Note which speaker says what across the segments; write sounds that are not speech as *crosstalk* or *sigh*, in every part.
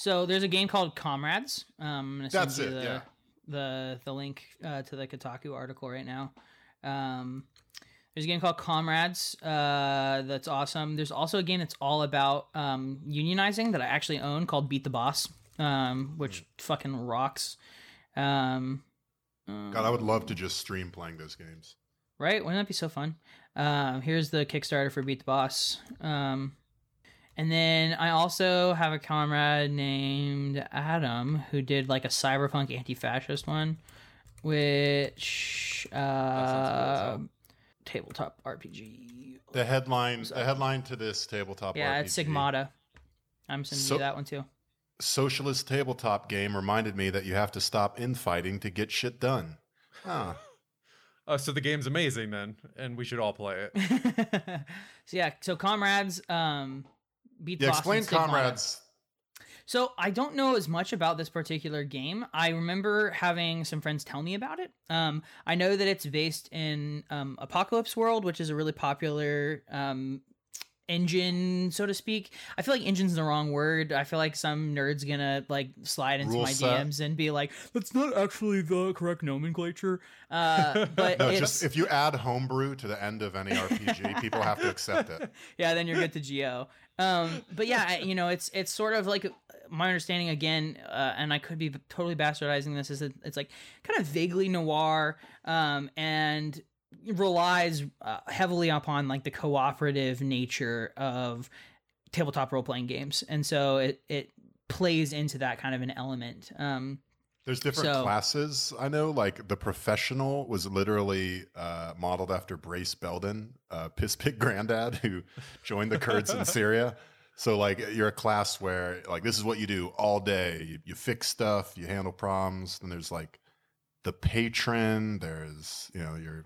Speaker 1: So there's a game called Comrades. Um, I'm gonna send
Speaker 2: That's
Speaker 1: you
Speaker 2: it,
Speaker 1: the,
Speaker 2: yeah.
Speaker 1: the the link uh, to the Kotaku article right now. Um, there's a game called Comrades uh, that's awesome. There's also a game that's all about um, unionizing that I actually own called Beat the Boss, um, which fucking rocks. Um,
Speaker 2: God, I would love to just stream playing those games.
Speaker 1: right? Wouldn't that be so fun? Um, here's the Kickstarter for Beat the Boss. Um, and then I also have a comrade named Adam who did like a cyberpunk anti-fascist one, which uh, tabletop RPG.
Speaker 2: The headline, the headline to this tabletop.
Speaker 1: Yeah, it's
Speaker 2: RPG,
Speaker 1: Sigmata. I'm sending
Speaker 2: So-
Speaker 1: you that one too.
Speaker 2: Socialist tabletop game reminded me that you have to stop infighting to get shit done. Huh. *laughs*
Speaker 3: Oh, so the game's amazing then, and we should all play it. *laughs*
Speaker 1: so yeah, so comrades, um, beat the
Speaker 2: Yeah, explain
Speaker 1: Sigmata.
Speaker 2: comrades.
Speaker 1: So I don't know as much about this particular game. I remember having some friends tell me about it. Um, I know that it's based in um, Apocalypse World, which is a really popular um, engine, so to speak. I feel like engine's the wrong word. I feel like some nerd's gonna like slide into
Speaker 2: Rule
Speaker 1: my
Speaker 2: set.
Speaker 1: DMs and be like, "That's not actually the correct nomenclature." Uh, *laughs* but
Speaker 2: No,
Speaker 1: it's
Speaker 2: just if you add homebrew to the end of any RPG, people have to accept it. *laughs*
Speaker 1: yeah, then you're good to Geo. Um, but yeah, you know, it's it's sort of like my understanding again, uh, and I could be totally bastardizing this. Is that it's like kind of vaguely noir, um, and relies uh, heavily upon like the cooperative nature of tabletop role playing games, and so it it plays into that kind of an element. Um,
Speaker 2: There's different
Speaker 1: So-
Speaker 2: classes. I know, like the professional was literally uh, modeled after Brace Belden, uh, piss pig granddad who joined the Kurds in *laughs* Syria. So, like, you're a class where, like, this is what you do all day. You, you fix stuff, you handle problems. Then there's like the patron. There's you know your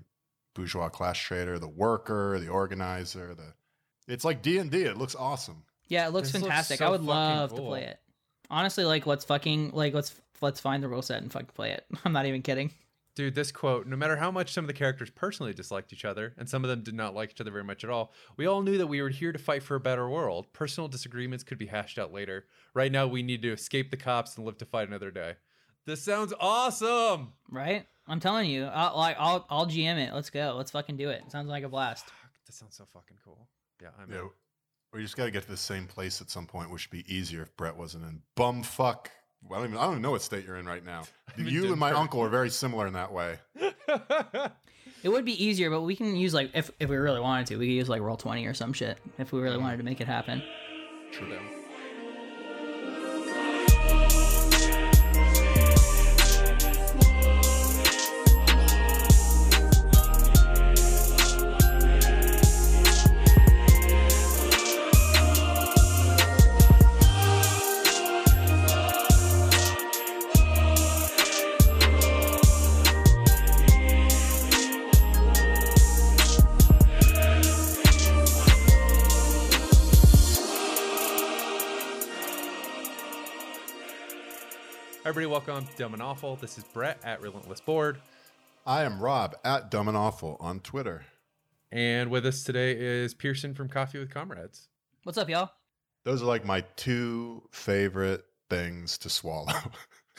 Speaker 2: bourgeois class trader, the worker, the organizer. The it's like D and D. It looks awesome.
Speaker 1: Yeah, it looks
Speaker 3: This looks
Speaker 1: fantastic.
Speaker 3: so
Speaker 1: I would
Speaker 3: fucking
Speaker 1: love to play it. Honestly, like let's fucking like let's let's find the rule set and fucking play it. *laughs* I'm not even kidding.
Speaker 3: Dude, this quote no matter how much some of the characters personally disliked each other, and some of them did not like each other very much at all, we all knew that we were here to fight for a better world. Personal disagreements could be hashed out later. Right now, we need to escape the cops and live to fight another day. This sounds awesome!
Speaker 1: Right? I'm telling you, I'll, like I'll I'll GM it. Let's go. Let's fucking do it. Sounds like a blast.
Speaker 3: That sounds so fucking cool. Yeah, I'm
Speaker 2: You
Speaker 3: in.
Speaker 2: we just got to get to the same place at some point, which would be easier if Brett wasn't in bumfuck. Well, I don't even, I don't even know what state you're in right now. *laughs* You and my uncle are very similar in that way. *laughs*
Speaker 1: It would be easier, but we can use like if if we really wanted to, we could use like roll twenty or some shit if we really wanted to make it happen.
Speaker 3: True. Everybody, welcome to Dumb and Awful. This is Brett at Relentless Board.
Speaker 2: I am Rob at Dumb and Awful on Twitter.
Speaker 3: And with us today is Pearson from Coffee with Comrades.
Speaker 1: What's up, y'all?
Speaker 2: Those are like my two favorite things to swallow. *laughs*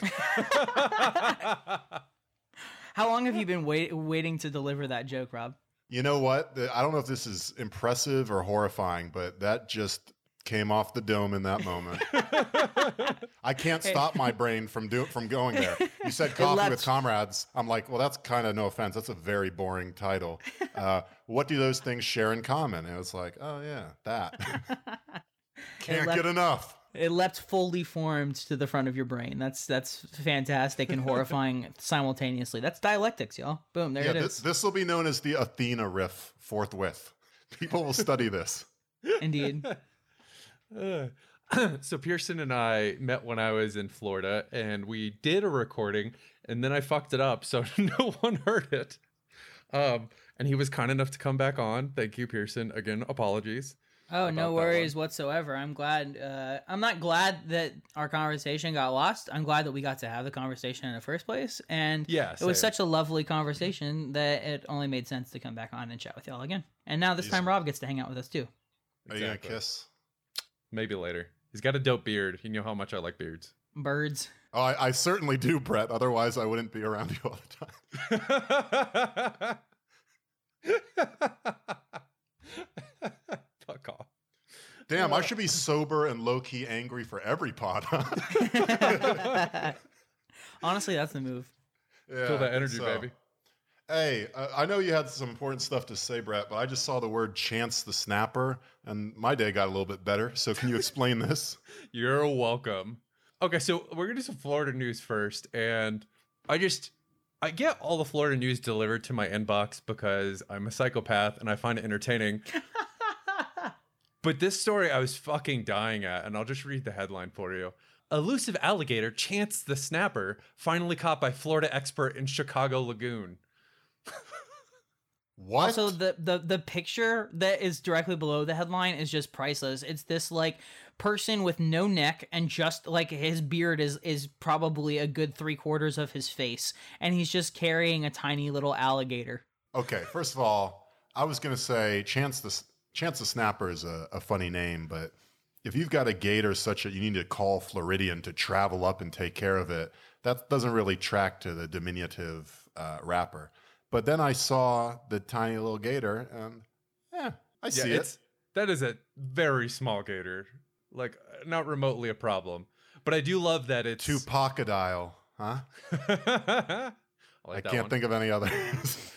Speaker 1: How long have you been wait, waiting to deliver that joke, Rob?
Speaker 2: you know what? The- I don't know if this is impressive or horrifying, but that just came off the dome in that moment. *laughs* I can't stop my brain from do from going there. You said *laughs* coffee with comrades. I'm like, well, that's kind of no offense. That's a very boring title. *laughs* Uh, what do those things share in common? And it was like, oh yeah, that. Can't
Speaker 1: leapt-
Speaker 2: get enough.
Speaker 1: It leapt fully formed to the front of your brain. That's that's fantastic and horrifying simultaneously. That's dialectics, y'all. Boom, there
Speaker 2: Yeah,
Speaker 1: it
Speaker 2: this
Speaker 1: is.
Speaker 2: this will be known as the Athena riff forthwith. People will study this.
Speaker 1: Indeed.
Speaker 3: Uh, *clears throat* so Pearson and I met when I was in Florida, and we did a recording, and then I fucked it up, so *laughs* no one heard it. Um, and he was kind enough to come back on. Thank you, Pearson. Again, apologies.
Speaker 1: Oh, no worries whatsoever. I'm glad. Uh, I'm not glad that our conversation got lost. I'm glad that we got to have the conversation in the first place. And
Speaker 3: Yeah,
Speaker 1: it was such a lovely conversation that it only made sense to come back on and chat with y'all again. And now this
Speaker 2: Easy.
Speaker 1: time Rob gets to hang out with us too.
Speaker 2: Are you gonna kiss?
Speaker 3: Maybe later. He's got a dope beard. You know how much I like beards.
Speaker 1: Birds.
Speaker 2: Oh, I, I certainly do, Brett. Otherwise, I wouldn't be around you all the time. *laughs*
Speaker 3: Fuck off.
Speaker 2: Damn, I uh. should be sober and low key angry for every pod. Huh? *laughs* *laughs*
Speaker 1: Honestly, that's the move.
Speaker 2: yeah,
Speaker 3: Feel that energy,
Speaker 2: so-
Speaker 3: baby.
Speaker 2: Hey, uh, I know you had some important stuff to say, Brett, but I just saw the word Chance the Snapper, and my day got a little bit better. So, can you explain this? *laughs*
Speaker 3: You're welcome. Okay, so we're gonna do some Florida news first, and I just I get all the Florida news delivered to my inbox because I'm a psychopath and I find it entertaining. *laughs* but this story I was fucking dying at, and I'll just read the headline for you. Elusive alligator Chance the Snapper finally caught by Florida expert in Chicago Lagoon.
Speaker 2: What?
Speaker 1: Also, the, the the picture that is directly below the headline is just priceless. It's this like person with no neck and just like his beard is is probably a good three quarters of his face, and he's just carrying a tiny little alligator.
Speaker 2: okay, first of all, I was going to say Chance the, Chance the Snapper is a, a funny name, but if you've got a gator such that you need to call Floridian to travel up and take care of it, that doesn't really track to the diminutive uh, rapper. But then I saw the tiny little gator, and yeah, I see it.
Speaker 3: it's that is a very small gator, like not remotely a problem. But I do love that it's
Speaker 2: Two Pocadile, huh?
Speaker 3: I, *laughs*
Speaker 2: I
Speaker 3: like that
Speaker 2: can't
Speaker 3: one.
Speaker 2: think of any others. *laughs*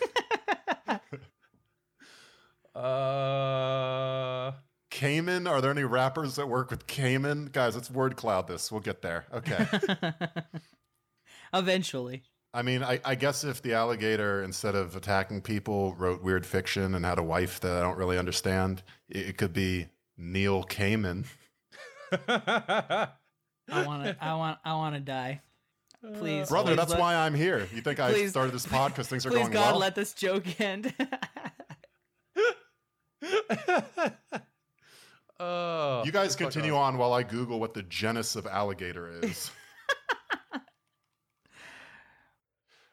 Speaker 3: Uh,
Speaker 2: Cayman? Are there any rappers that work with Cayman? Guys, let's word cloud this. We'll get there. Okay. *laughs*
Speaker 1: Eventually,
Speaker 2: I mean, I, I guess if the alligator, instead of attacking people, wrote weird fiction and had a wife that I don't really understand, it, it could be Neil Cayman. *laughs*
Speaker 1: I want to. I want. I want to die. Please,
Speaker 2: Brother,
Speaker 1: please
Speaker 2: that's
Speaker 1: let-
Speaker 2: why I'm here. You think I started this pod because things are
Speaker 1: Please
Speaker 2: going
Speaker 1: God,
Speaker 2: well?
Speaker 1: let this joke end. *laughs* *laughs*
Speaker 3: oh,
Speaker 2: you guys continue on while I Google what the genus of alligator is.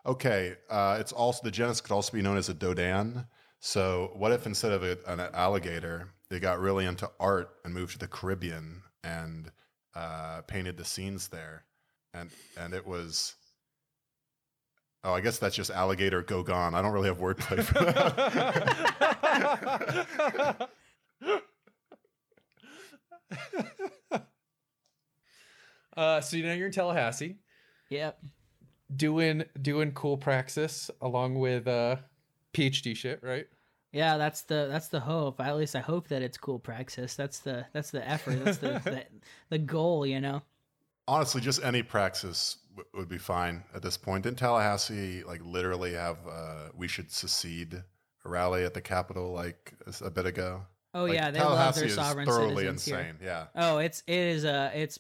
Speaker 2: Okay, uh, it's also the genus could also be known as a dodan. So, what if instead of a, an alligator, they got really into art and moved to the Caribbean and uh, painted the scenes there, and and it was. Oh, I guess that's just alligator go gone. I don't really have wordplay for that. *laughs*
Speaker 3: uh, so you know you're in Tallahassee
Speaker 1: yep.
Speaker 3: Doing doing cool praxis along with uh PhD shit, right?
Speaker 1: Yeah, that's the that's the hope. At least I hope that it's cool praxis. That's the that's the effort. That's the the, *laughs* the goal. You know.
Speaker 2: Honestly, just any praxis w- would be fine at this point. Didn't Tallahassee like literally have uh, "We should secede" a rally at the Capitol like a bit ago?
Speaker 1: Oh
Speaker 2: Like,
Speaker 1: yeah, they love
Speaker 2: Tallahassee
Speaker 1: their
Speaker 2: is
Speaker 1: sovereign
Speaker 2: thoroughly
Speaker 1: citizens here.
Speaker 2: insane. Yeah,
Speaker 1: Oh, it's it is uh it's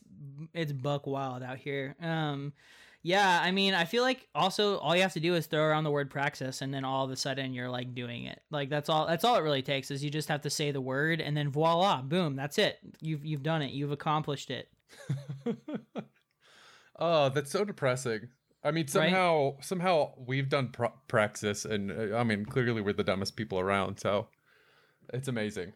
Speaker 1: it's buck wild out here. Um yeah, I mean, I feel like also all you have to do is throw around the word praxis and then all of a sudden you're like doing it. Like that's all that's all it really takes is you just have to say the word and then voila, boom, that's it. You've you've done it. You've accomplished it. *laughs*
Speaker 3: oh, that's so depressing. I mean, somehow somehow we've done pra- praxis, and uh, I mean, clearly we're the dumbest people around. So it's amazing.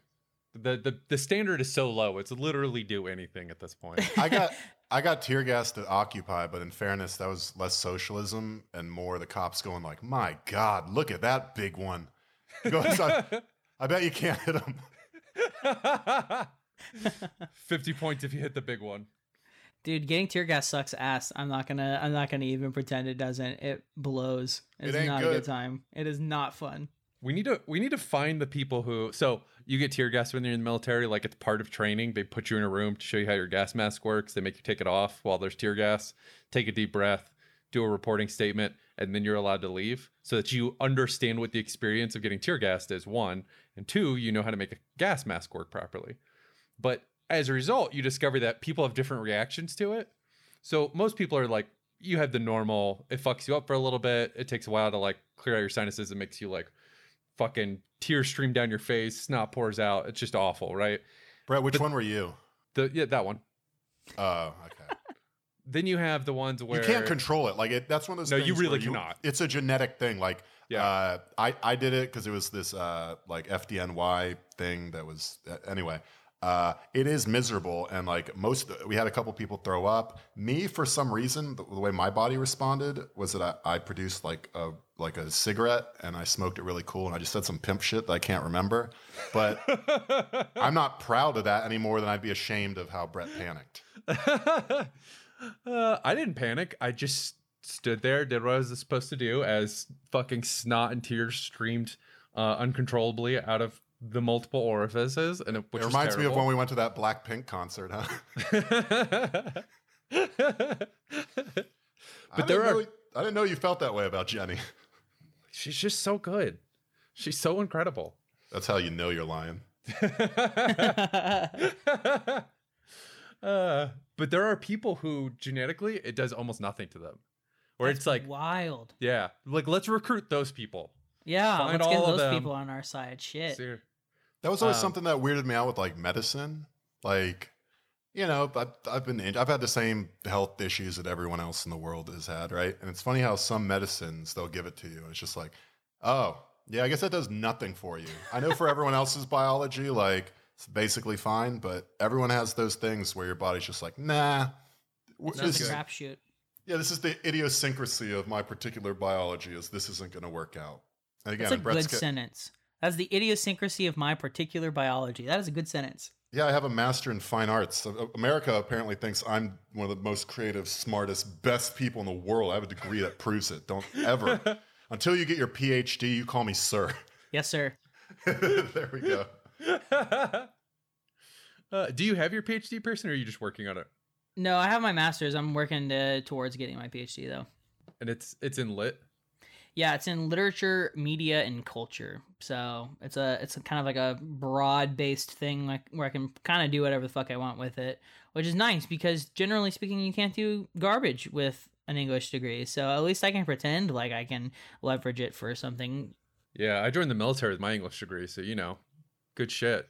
Speaker 3: The the The standard is so low; it's literally do anything at this point.
Speaker 2: I got *laughs* I got tear gassed at Occupy, but in fairness, that was less socialism and more the cops going like, "My God, look at that big one." Goes, I, I bet you can't hit him. *laughs*
Speaker 3: Fifty points if you hit the big one.
Speaker 1: Dude, getting tear gas sucks ass. I'm not gonna I'm not gonna even pretend it doesn't. It blows. It's
Speaker 2: It ain't
Speaker 1: not a good
Speaker 2: good.
Speaker 1: time. It is not fun.
Speaker 3: We need to we need to find the people who so you get tear gas when you're in the military, like it's part of training. They put you in a room to show you how your gas mask works. They make you take it off while there's tear gas. Take a deep breath, do a reporting statement, and then you're allowed to leave so that you understand what the experience of getting tear gassed is. One and two, you know how to make a gas mask work properly. But as a result, you discover that people have different reactions to it. So most people are like, you have the normal, it fucks you up for a little bit. It takes a while to like clear out your sinuses. It makes you like fucking tears stream down your face, snot pours out. It's just awful, right?
Speaker 2: Brett, which one were you?
Speaker 3: The yeah, that one.
Speaker 2: Oh, okay. *laughs*
Speaker 3: Then you have the ones where
Speaker 2: You can't control it. Like it, that's one of those.
Speaker 3: No, you really cannot.
Speaker 2: It's a genetic thing. Like,
Speaker 3: Yeah.
Speaker 2: uh, I I did it because it was this uh, like FDNY thing that was uh, anyway. Uh, it is miserable. And like most, we had a couple people throw up. Me, for some reason, the, the way my body responded was that I, I produced like a like a cigarette and I smoked it really cool and I just said some pimp shit that I can't remember. But *laughs* I'm not proud of that any more than I'd be ashamed of how Brett panicked.
Speaker 3: uh, I didn't panic. I just stood there, did what I was supposed to do as fucking snot and tears streamed uh, uncontrollably out of the multiple orifices, and it, which
Speaker 2: it reminds me of when we went to that Blackpink concert, huh? *laughs*
Speaker 3: but there are
Speaker 2: know, I didn't know you felt that way about Jennie. *laughs*
Speaker 3: she's just so good. She's so incredible.
Speaker 2: That's how you know you're lying. *laughs*
Speaker 3: uh, but there are people who genetically it does almost nothing to them. Where it's like,
Speaker 1: wild.
Speaker 3: yeah, like let's recruit those people.
Speaker 1: Yeah,
Speaker 3: Find
Speaker 1: let's get
Speaker 3: all of
Speaker 1: those
Speaker 3: them.
Speaker 1: people on our side. Shit.
Speaker 3: See-
Speaker 2: That was always
Speaker 3: Um,
Speaker 2: something that weirded me out with like medicine. Like, you know, I've, I've been, I've had the same health issues that everyone else in the world has had, right? And it's funny how some medicines they'll give it to you, and it's just like, oh, yeah, I guess that does nothing for you. I know for everyone else's biology, like it's basically fine, but everyone has those things where your body's just like, nah.
Speaker 1: It's
Speaker 2: This is,
Speaker 1: a crapshoot.
Speaker 2: yeah, this is the idiosyncrasy of my particular biology. Is this isn't going to work out? And again,
Speaker 1: That's a
Speaker 2: Brett's
Speaker 1: good
Speaker 2: get-
Speaker 1: sentence. That's the idiosyncrasy of my particular biology. That is a good sentence.
Speaker 2: Yeah, I have a master in fine arts. America apparently thinks I'm one of the most creative, smartest, best people in the world. I have a degree that proves it. Don't ever, *laughs* until you get your PhD, you call me sir.
Speaker 1: Yes, sir. *laughs*
Speaker 2: there we go. *laughs*
Speaker 3: uh, do you have your PhD person, or are you just working on it?
Speaker 1: No, I have my master's. I'm working to, towards getting my PhD though.
Speaker 3: And it's it's in lit.
Speaker 1: Yeah, it's in literature, media, and culture. So it's a it's a kind of like a broad based thing, like where I can kind of do whatever the fuck I want with it, which is nice because generally speaking, you can't do garbage with an English degree. So at least I can pretend like I can leverage it for something.
Speaker 3: Yeah, I joined the military with my English degree, so you know, good shit.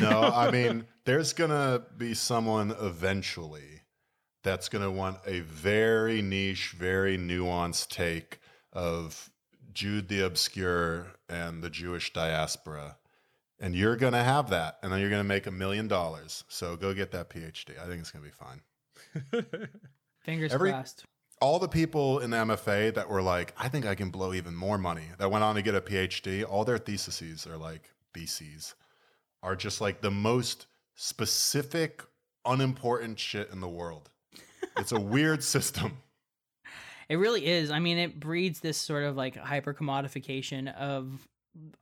Speaker 2: No, I mean, there's going to be someone eventually that's going to want a very niche, very nuanced take of Jude the Obscure and the Jewish diaspora. And you're going to have that. And then you're going to make a million dollars. So go get that PhD. I think it's going to be fine. *laughs*
Speaker 1: Fingers
Speaker 2: Every-
Speaker 1: crossed.
Speaker 2: all the people in the MFA that were like, I think I can blow even more money, that went on to get a PhD, all their theses are like theses, are just like the most specific, unimportant shit in the world. It's a weird *laughs* system.
Speaker 1: It really is. I mean, it breeds this sort of like hyper commodification of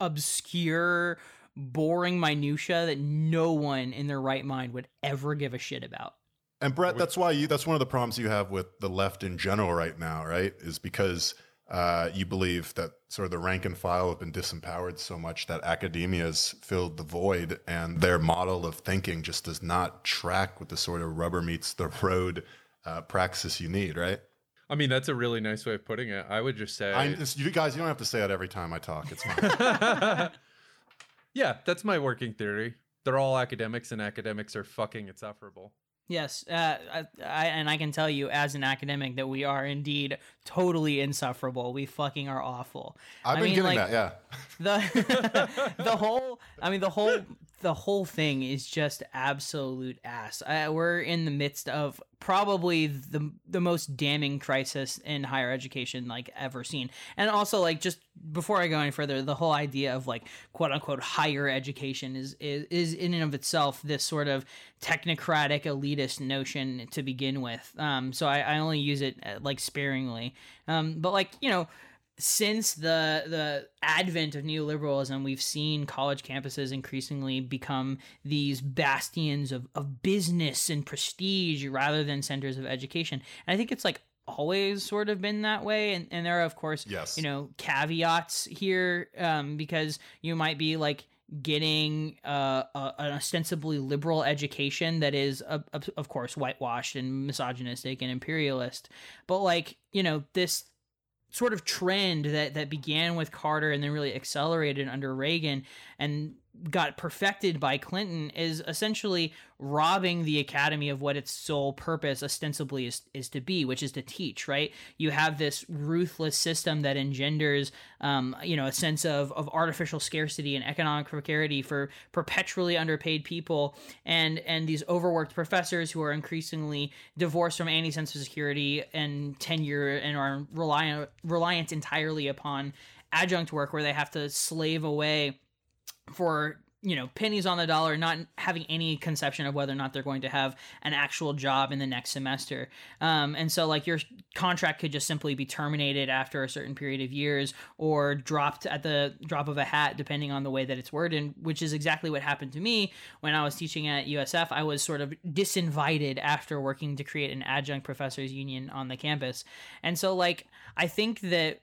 Speaker 1: obscure, boring minutia that no one in their right mind would ever give a shit about.
Speaker 2: And Brett, that's why you that's one of the problems you have with the left in general right now, right? Is because uh, you believe that sort of the rank and file have been disempowered so much that academia's filled the void and their model of thinking just does not track with the sort of rubber meets the road uh, praxis you need, right?
Speaker 3: I mean, that's a really nice way of putting it. I would just say,
Speaker 2: I, you guys, you don't have to say it every time I talk. It's fine. *laughs*
Speaker 3: yeah, that's my working theory. They're all academics, and academics are fucking insufferable.
Speaker 1: Yes, uh, I, I, and I can tell you as an academic that we are indeed totally insufferable. We fucking are awful.
Speaker 2: I've
Speaker 1: I
Speaker 2: been
Speaker 1: mean,
Speaker 2: getting
Speaker 1: like,
Speaker 2: that, yeah.
Speaker 1: the *laughs* the whole i mean the whole the whole thing is just absolute ass. Uh, we're in the midst of probably the the most damning crisis in higher education like ever seen. And also like just before i go any further the whole idea of like quote unquote higher education is is, is in and of itself this sort of technocratic elitist notion to begin with. Um so i, I only use it uh, like sparingly. Um but like you know since the the advent of neoliberalism, we've seen college campuses increasingly become these bastions of, of business and prestige rather than centers of education. And I think it's like always sort of been that way. And, and there are of course
Speaker 2: Yes.
Speaker 1: you know caveats here um, because you might be like getting uh, a, an ostensibly liberal education that is of of course whitewashed and misogynistic and imperialist but like you know this sort of trend that that began with Carter and then really accelerated under Reagan. And got perfected by Clinton is essentially robbing the academy of what its sole purpose ostensibly is, is to be, which is to teach, right? You have this ruthless system that engenders, um, you know, a sense of, of artificial scarcity and economic precarity for perpetually underpaid people and, and these overworked professors who are increasingly divorced from any sense of security and tenure and are reliant, reliant entirely upon adjunct work where they have to slave away for you know pennies on the dollar not having any conception of whether or not they're going to have an actual job in the next semester. Um, and so like your contract could just simply be terminated after a certain period of years or dropped at the drop of a hat depending on the way that it's worded which is exactly what happened to me when i was teaching at usf i was sort of disinvited after working to create an adjunct professors union on the campus. And so like i think that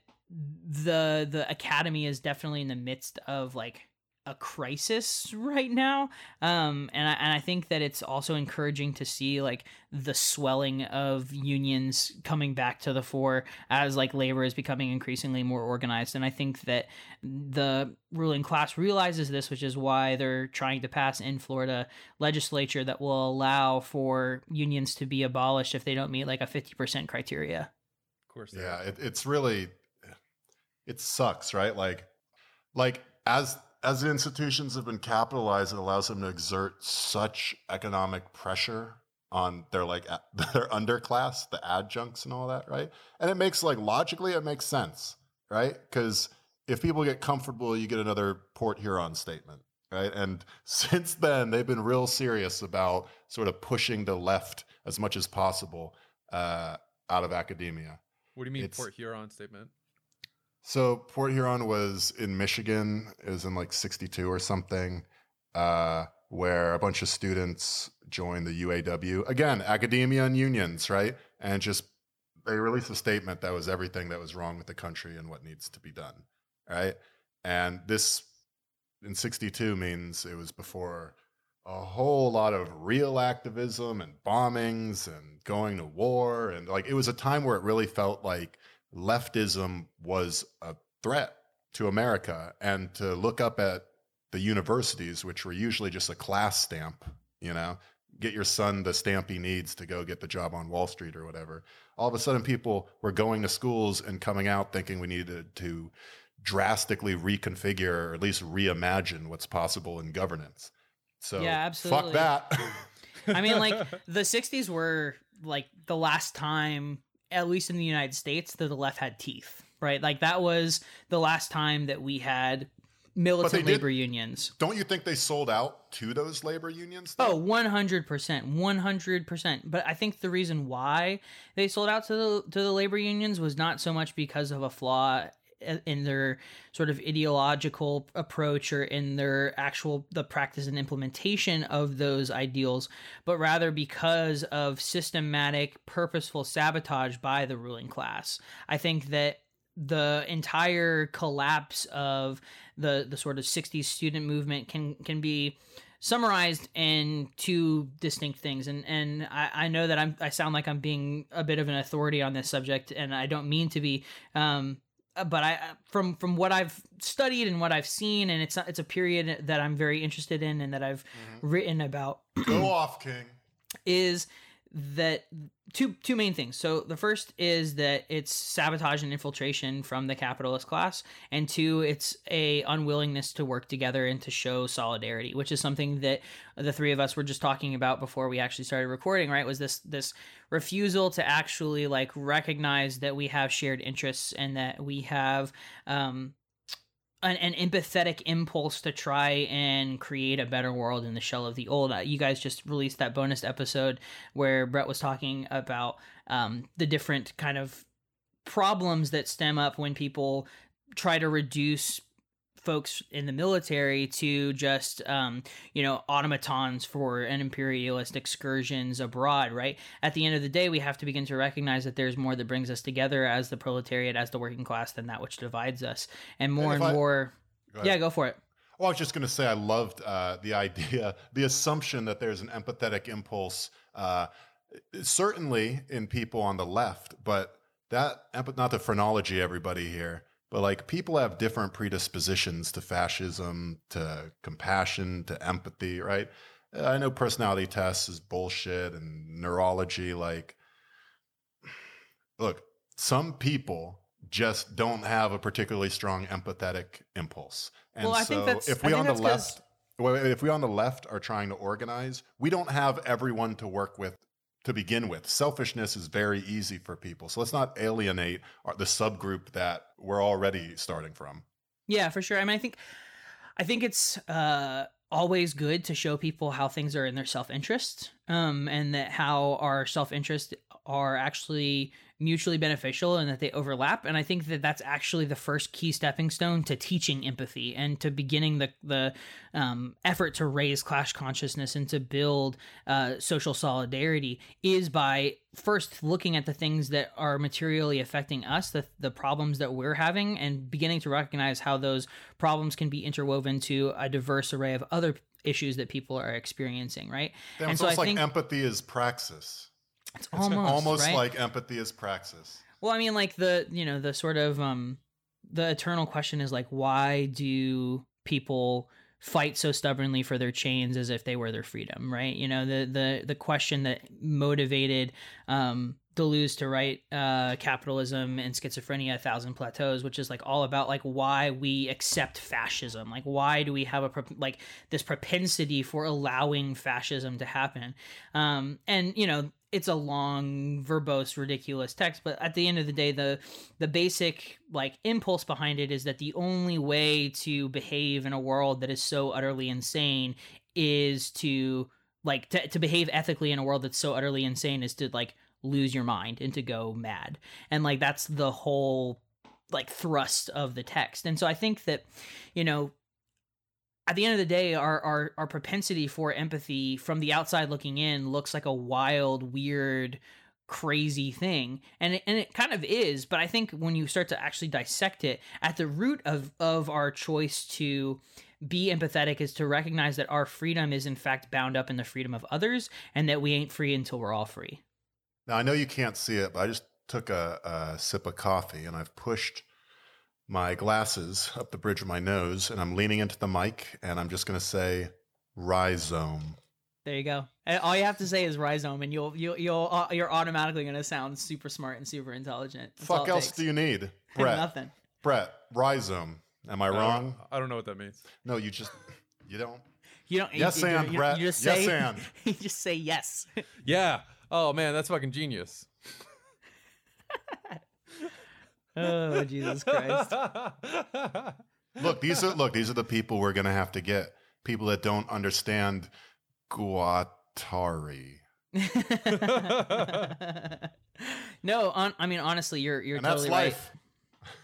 Speaker 1: the the academy is definitely in the midst of like a crisis right now um and I, and I think that it's also encouraging to see like the swelling of unions coming back to the fore as like labor is becoming increasingly more organized and i think that the ruling class realizes this which is why they're trying to pass in florida legislature that will allow for unions to be abolished if they don't meet like a 50% criteria
Speaker 3: Of course.
Speaker 2: Yeah, it, it's really it sucks, right? Like like as as the institutions have been capitalized, it allows them to exert such economic pressure on their like *laughs* their underclass, the adjuncts and all that, right? And it makes like logically it makes sense, right? Because if people get comfortable, you get another Port Huron statement, right? And *laughs* since then, they've been real serious about sort of pushing the left as much as possible uh, out of academia.
Speaker 3: What do you mean
Speaker 2: It's-
Speaker 3: Port Huron statement?
Speaker 2: So Port Huron was in Michigan. It was in like '62 or something, uh, where a bunch of students joined the UAW. Again, academia and unions, right? And just they released a statement that was everything that was wrong with the country and what needs to be done, right? And this in '62 means it was before a whole lot of real activism and bombings and going to war and like it was a time where it really felt like leftism was a threat to America and to look up at the universities, which were usually just a class stamp, you know, get your son the stamp he needs to go get the job on Wall Street or whatever. All of a sudden, people were going to schools and coming out thinking we needed to drastically reconfigure or at least reimagine what's possible in governance. So,
Speaker 1: Yeah, absolutely.
Speaker 2: fuck that. *laughs*
Speaker 1: I mean, like *laughs* the '60s were like the last time, at least in the United States, that the left had teeth. Right, like that was the last time that we had militant
Speaker 2: did-
Speaker 1: labor unions.
Speaker 2: Don't you think they sold out to those labor unions?
Speaker 1: Oh, 100%. 100%. But I think the reason why they sold out to the to the labor unions was not so much because of a flaw in their sort of ideological approach or in their actual the practice and implementation of those ideals, but rather because of systematic purposeful sabotage by the ruling class. I think that the entire collapse of the the sort of 60s student movement can can be summarized in two distinct things and and I, I know that I'm I sound like I'm being a bit of an authority on this subject and I don't mean to be um Uh, but I uh, from from what I've studied and what I've seen and it's it's a period that I'm very interested in and that I've mm-hmm. written about
Speaker 2: Go *clears throat* off, King.
Speaker 1: is that two two main things. So the first is that it's sabotage and infiltration from the capitalist class, and two, it's a unwillingness to work together and to show solidarity, which is something that the three of us were just talking about before we actually started recording. Right? Was this this refusal to actually like recognize that we have shared interests and that we have um an, an empathetic impulse to try and create a better world in the shell of the old. Uh, you guys just released that bonus episode where Brett was talking about um, the different kind of problems that stem up when people try to reduce folks in the military to just um, you know automatons for an imperialist excursions abroad right? At the end of the day we have to begin to recognize that there's more that brings us together as the proletariat as the working class than that which divides us. And more
Speaker 2: And
Speaker 1: and,
Speaker 2: I-
Speaker 1: more
Speaker 2: Go
Speaker 1: yeah go for it.
Speaker 2: Well, I was just going to say I loved uh, the idea, *laughs* the assumption that there's an empathetic impulse, uh, certainly in people on the left, but that not the phrenology, everybody here, but like people have different predispositions to fascism, to compassion, to empathy, right? Uh, I know personality tests is bullshit and neurology. Like, look, some people just don't have a particularly strong empathetic impulse. And
Speaker 1: Well, I
Speaker 2: so
Speaker 1: think that's-
Speaker 2: if we on the left, if we on the left are trying to organize, we don't have everyone to work with to begin with. Selfishness is very easy for people. So let's not alienate the subgroup that we're already starting from.
Speaker 1: Yeah, for sure. I mean, I think, I think it's uh, always good to show people how things are in their self interest, um, and that how our self interest are actually mutually beneficial and that they overlap. And I think that that's actually the first key stepping stone to teaching empathy and to beginning the the um, effort to raise class consciousness and to build uh, social solidarity is by first looking at the things that are materially affecting us, the the problems that we're having, and beginning to recognize how those problems can be interwoven to a diverse array of other issues that people are experiencing. Right,
Speaker 2: Damn,
Speaker 1: and
Speaker 2: it's
Speaker 1: so I
Speaker 2: like
Speaker 1: think
Speaker 2: empathy is praxis.
Speaker 1: it's almost
Speaker 2: almost
Speaker 1: right?
Speaker 2: like empathy is praxis.
Speaker 1: Well, I mean, like the you know the sort of um the eternal question is like, why do people fight so stubbornly for their chains as if they were their freedom? Right? You know, the the the question that motivated um Deleuze to write uh, capitalism and schizophrenia, a thousand plateaus, which is like all about like why we accept fascism, like why do we have a pro- like this propensity for allowing fascism to happen, um, and you know it's a long, verbose, ridiculous text, but at the end of the day, the the basic like impulse behind it is that the only way to behave in a world that is so utterly insane is to like to, to behave ethically in a world that's so utterly insane is to like lose your mind and to go mad. And like that's the whole like thrust of the text. And so i think that you know at the end of the day our, our our propensity for empathy from the outside looking in looks like a wild weird crazy thing. And it, and it kind of is but i think when you start to actually dissect it at the root of of our choice to be empathetic is to recognize that our freedom is in fact bound up in the freedom of others and that we ain't free until we're all free
Speaker 2: Now I know you can't see it, but I just took a, a sip of coffee and I've pushed my glasses up the bridge of my nose and I'm leaning into the mic and I'm just going to say rhizome.
Speaker 1: There you go. And all you have to say is rhizome, and you'll you'll you'll uh, you're automatically gonna sound super smart and super intelligent. That's all
Speaker 2: Fuck else
Speaker 1: takes.
Speaker 2: do you need? *laughs* Brett.
Speaker 1: Nothing.
Speaker 2: Brett, rhizome. Am I
Speaker 3: I
Speaker 2: wrong?
Speaker 3: I don't know what that means.
Speaker 2: No, you just you don't.
Speaker 1: You don't.
Speaker 2: Yes,
Speaker 1: you, you,
Speaker 2: and,
Speaker 1: you,
Speaker 2: Brett.
Speaker 1: You just
Speaker 2: Yes, and. *laughs*
Speaker 1: you just say yes.
Speaker 3: Yeah. Oh man, that's fucking genius. *laughs*
Speaker 1: oh Jesus Christ. *laughs*
Speaker 2: Look, these are look, these are the people we're going to have to get. People that don't understand Guattari. *laughs*
Speaker 1: no, on, I mean honestly, you're you're
Speaker 2: And that's
Speaker 1: totally right.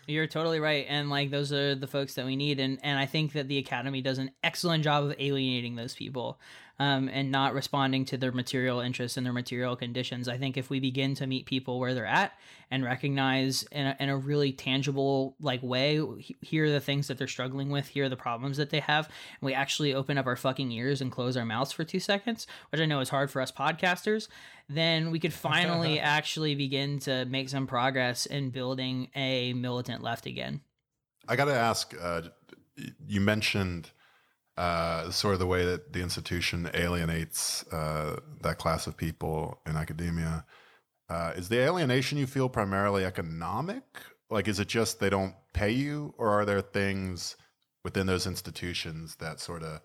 Speaker 1: You're totally right, and like those are the folks that we need, and and I think that the academy does an excellent job of alienating those people, um, and not responding to their material interests and their material conditions. I think if we begin to meet people where they're at and recognize in a, in a really tangible like way, here are the things that they're struggling with, here are the problems that they have, and we actually open up our fucking ears and close our mouths for two seconds, which I know is hard for us podcasters, then we could *laughs* finally actually begin to make some progress in building a militant left again.
Speaker 2: I got to ask. Uh, you mentioned uh, sort of the way that the institution alienates uh, that class of people in academia. Uh, is the alienation you feel primarily economic? Like, is it just they don't pay you, or are there things within those institutions that sort of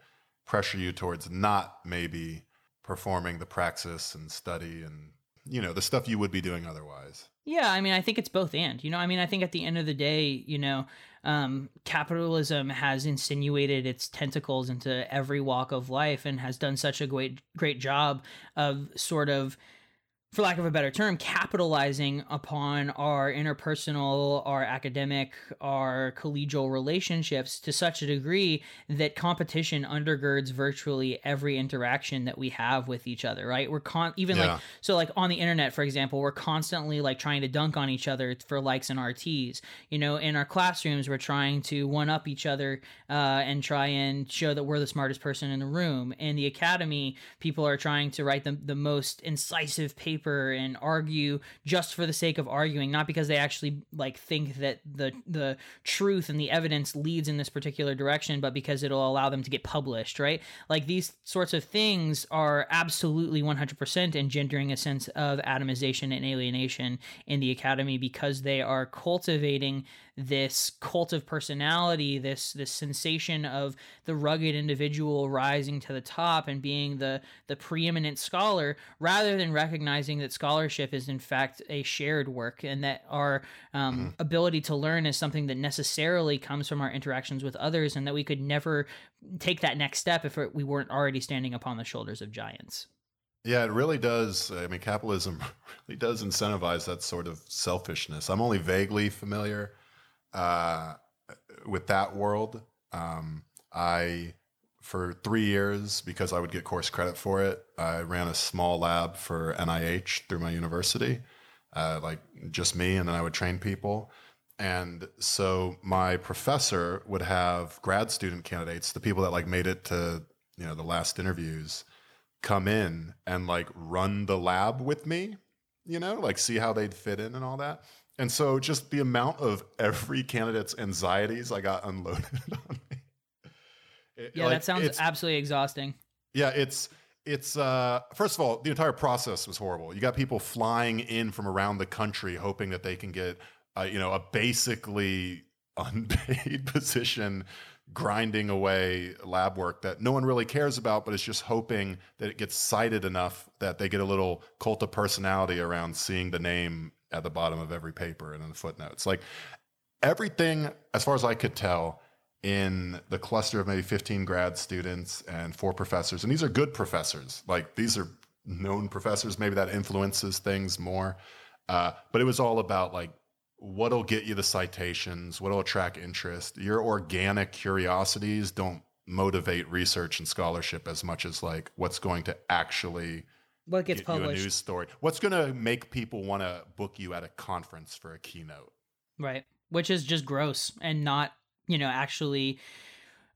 Speaker 2: pressure you towards not maybe performing the praxis and study and you know the stuff you would be doing otherwise?
Speaker 1: Yeah, I mean, I think it's both and. You know, I mean, I think at the end of the day, you know, um, capitalism has insinuated its tentacles into every walk of life and has done such a great, great job of sort of, for lack of a better term, capitalizing upon our interpersonal, our academic, our collegial relationships to such a degree that competition undergirds virtually every interaction that we have with each other. Right? We're con even
Speaker 2: Yeah.
Speaker 1: like so like on the internet, for example, we're constantly like trying to dunk on each other for likes and RTs. You know, in our classrooms, we're trying to one up each other uh, and try and show that we're the smartest person in the room. In the academy, people are trying to write the, the most incisive papers and argue just for the sake of arguing, not because they actually like think that the the truth and the evidence leads in this particular direction, but because it'll allow them to get published, right? Like these sorts of things are absolutely 100% engendering a sense of atomization and alienation in the academy because they are cultivating this cult of personality, this this sensation of the rugged individual rising to the top and being the the preeminent scholar, rather than recognizing that scholarship is in fact a shared work and that our um,
Speaker 2: Mm-hmm.
Speaker 1: ability to learn is something that necessarily comes from our interactions with others, and that we could never take that next step if we weren't already standing upon the shoulders of giants.
Speaker 2: Yeah, it really does. I mean, capitalism *laughs* really does incentivize that sort of selfishness. I'm only vaguely familiar uh, with that world. Um, I, for three years, because I would get course credit for it, I ran a small lab for NIH through my university, uh, like just me, and then I would train people. And so my professor would have grad student candidates, the people that like made it to you know the last interviews, come in and like run the lab with me, you know, like see how they'd fit in and all that. And so just the amount of every candidate's anxieties I got unloaded *laughs* on me. It-
Speaker 1: Yeah,
Speaker 2: like,
Speaker 1: that sounds absolutely exhausting.
Speaker 2: yeah, it's it's uh first of all, the entire process was horrible. You got people flying in from around the country hoping that they can get uh, you know, a basically *laughs* unpaid position grinding away lab work that no one really cares about, but is just hoping that it gets cited enough that they get a little cult of personality around seeing the name at the bottom of every paper and in the footnotes. Like everything, as far as I could tell, in the cluster of maybe 15 grad students and four professors, and these are good professors. Like these are known professors. Maybe that influences things more. Uh, but it was all about like what'll get you the citations, what'll attract interest. Your organic curiosities don't motivate research and scholarship as much as like what's going to actually
Speaker 1: What gets
Speaker 2: get you a news story. What's going to make people want to book you at a conference for a keynote?
Speaker 1: right? Which is just gross and not, you know, actually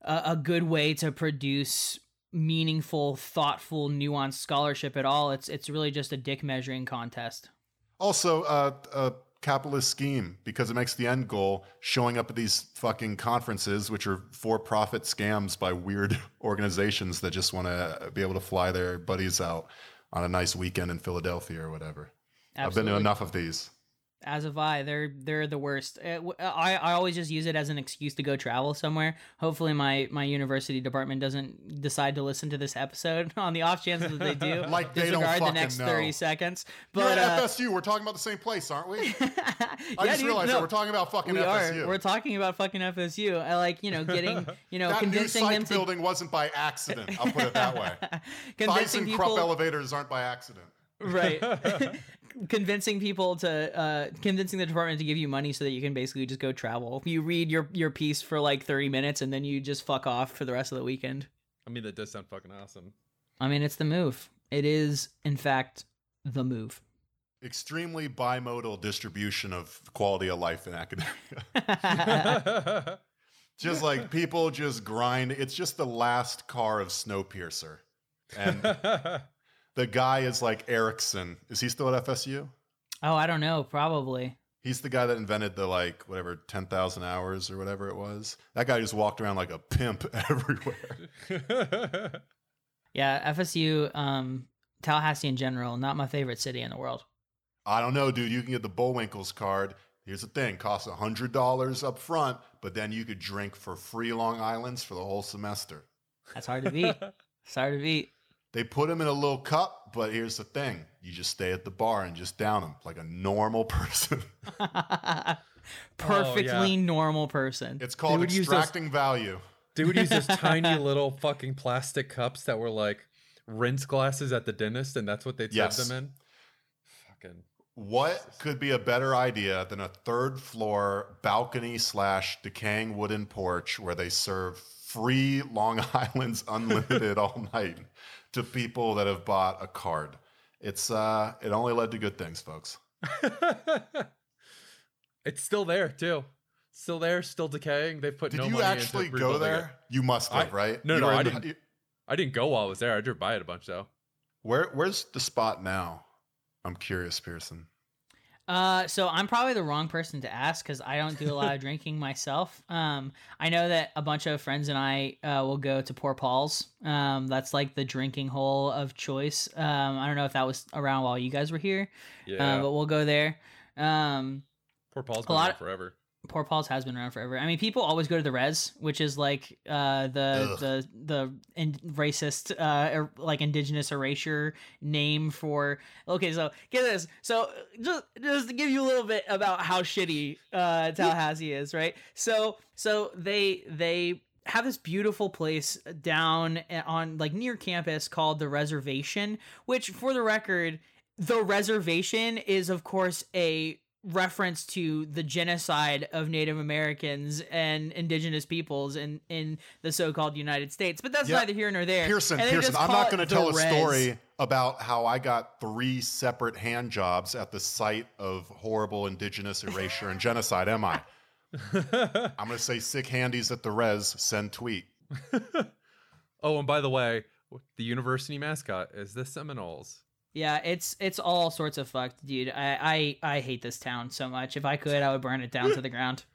Speaker 1: a, a good way to produce meaningful, thoughtful, nuanced scholarship at all. It's it's really just a dick measuring contest.
Speaker 2: Also, uh, a capitalist scheme because it makes the end goal showing up at these fucking conferences, which are for-profit scams by weird *laughs* organizations that just want to be able to fly their buddies out on a nice weekend in Philadelphia or whatever. I've been to enough of these.
Speaker 1: As of I. They're they're the worst. I I always just use it as an excuse to go travel somewhere. Hopefully, my my university department doesn't decide to listen to this episode. *laughs* On the off chance that they do, *laughs*
Speaker 2: Like they don't
Speaker 1: disregard the next
Speaker 2: know.
Speaker 1: thirty seconds.
Speaker 2: You're
Speaker 1: But
Speaker 2: at
Speaker 1: uh,
Speaker 2: FSU. We're talking about the same place, aren't we? *laughs* I
Speaker 1: yeah,
Speaker 2: just
Speaker 1: dude,
Speaker 2: realized
Speaker 1: no,
Speaker 2: that we're talking about fucking
Speaker 1: we
Speaker 2: FSU.
Speaker 1: are. We're talking about fucking FSU. I like you know getting you know
Speaker 2: that new
Speaker 1: convincing them to
Speaker 2: building wasn't by accident. I'll put it that way.
Speaker 1: convincing
Speaker 2: ThyssenKrupp
Speaker 1: people
Speaker 2: elevators aren't by accident.
Speaker 1: right convincing people to uh convincing the department to give you money so that you can basically just go travel you read your your piece for like 30 minutes and then you just fuck off for the rest of the weekend
Speaker 3: I mean, that does sound fucking awesome.
Speaker 1: i mean it's the move it is in fact the move
Speaker 2: Extremely bimodal distribution of quality of life in academia. *laughs* *laughs* just like people just grind. It's just the last car of Snowpiercer. And *laughs* the guy is like Ericsson. Is he still at FSU?
Speaker 1: oh i don't know probably
Speaker 2: He's the guy that invented the like whatever 10,000 hours or whatever it was. That guy just walked around like a pimp *laughs* everywhere.
Speaker 1: yeah fsu um tallahassee in general not my favorite city in the world
Speaker 2: I don't know, dude. You can get the Bullwinkles card. Here's the thing: costs hundred dollars up front, but then you could drink for free Long Island's for the whole semester.
Speaker 1: that's hard to beat *laughs* it's hard to beat
Speaker 2: They put them in a little cup, but here's the thing: you just stay at the bar and just down them like a normal *laughs* person. *laughs*
Speaker 1: perfectly oh, normal person
Speaker 2: it's called
Speaker 3: would use those-
Speaker 2: extracting value.
Speaker 3: They would use those *laughs* tiny little fucking plastic cups that were like rinse glasses at the dentist, and that's what they'd
Speaker 2: Yes.
Speaker 3: serve them in. Fucking.
Speaker 2: What could be a better idea than a third floor balcony slash decaying wooden porch where they serve free Long Island's unlimited all night to people that have bought a card? It's uh, it only led to good things, folks. *laughs*
Speaker 3: it's still there too. Still there, still decaying. They've put
Speaker 2: Did
Speaker 3: no
Speaker 2: you
Speaker 3: money into
Speaker 2: actually go there?
Speaker 3: it.
Speaker 2: You must have,
Speaker 3: I-
Speaker 2: right?
Speaker 3: no,
Speaker 2: You
Speaker 3: no, I didn't. I didn't go while I was there. I drove by it a bunch though.
Speaker 2: Where where's the spot now? I'm curious, Pearson.
Speaker 1: Uh, so I'm probably the wrong person to ask because I don't do a lot of *laughs* drinking myself. Um, I know that a bunch of friends and I uh, will go to Poor Paul's. Um, that's like the drinking hole of choice. Um, I don't know if that was around while you guys were here,
Speaker 3: Yeah.
Speaker 1: uh, but we'll go there. Um,
Speaker 3: Poor Paul's
Speaker 1: a
Speaker 3: been
Speaker 1: lot
Speaker 3: around
Speaker 1: of-
Speaker 3: forever.
Speaker 1: Poor Paul's has been around forever. I mean, people always go to the Res, which is like uh, the the the in- racist, uh, er, like indigenous erasure name for. Okay, so get this. So just just to give you a little bit about how shitty uh, Tallahassee is, right? So so they they have this beautiful place down on like near campus called the Reservation, which for the record, the reservation is of course a reference to the genocide of Native Americans and indigenous peoples in in the so-called United States. But that's
Speaker 2: Yeah.
Speaker 1: neither here nor there.
Speaker 2: Pearson, Pearson, I'm not going to tell a
Speaker 1: res.
Speaker 2: story about how I got three separate hand jobs at the site of horrible indigenous erasure and genocide, am I? *laughs* I'm going to say sick handies at the res, send tweet. *laughs*
Speaker 3: oh, and by the way, the university mascot is the Seminoles.
Speaker 1: Yeah, it's it's all sorts of fucked, dude. I, I I hate this town so much. If I could, I would burn it down to the ground.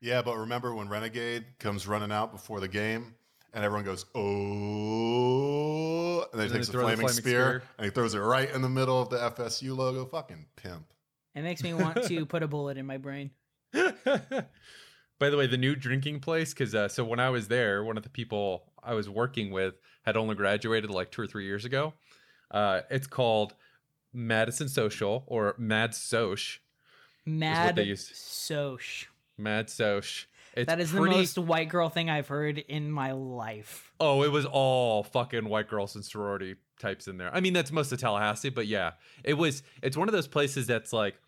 Speaker 2: Yeah, but remember when Renegade comes running out before the game and everyone goes, oh, and then he
Speaker 3: And then
Speaker 2: takes
Speaker 3: they
Speaker 2: the
Speaker 3: throw the
Speaker 2: flaming,
Speaker 3: flaming
Speaker 2: spear,
Speaker 3: spear.
Speaker 2: and he throws it right in the middle of the FSU logo. Fucking pimp.
Speaker 1: It makes me want to put a bullet in my brain. *laughs*
Speaker 3: By the way, the new drinking place, because uh, so when I was there, one of the people I was working with had only graduated like two or three years ago. Uh, it's called Madison Social or Mad Soch.
Speaker 1: Mad. Soch.
Speaker 3: Mad Soch. It's
Speaker 1: That is
Speaker 3: pretty,
Speaker 1: the most white girl thing I've heard in my life.
Speaker 3: Oh, it was all fucking white girls and sorority types in there. I mean, that's most of Tallahassee, but yeah, it was. It's one of those places that's like,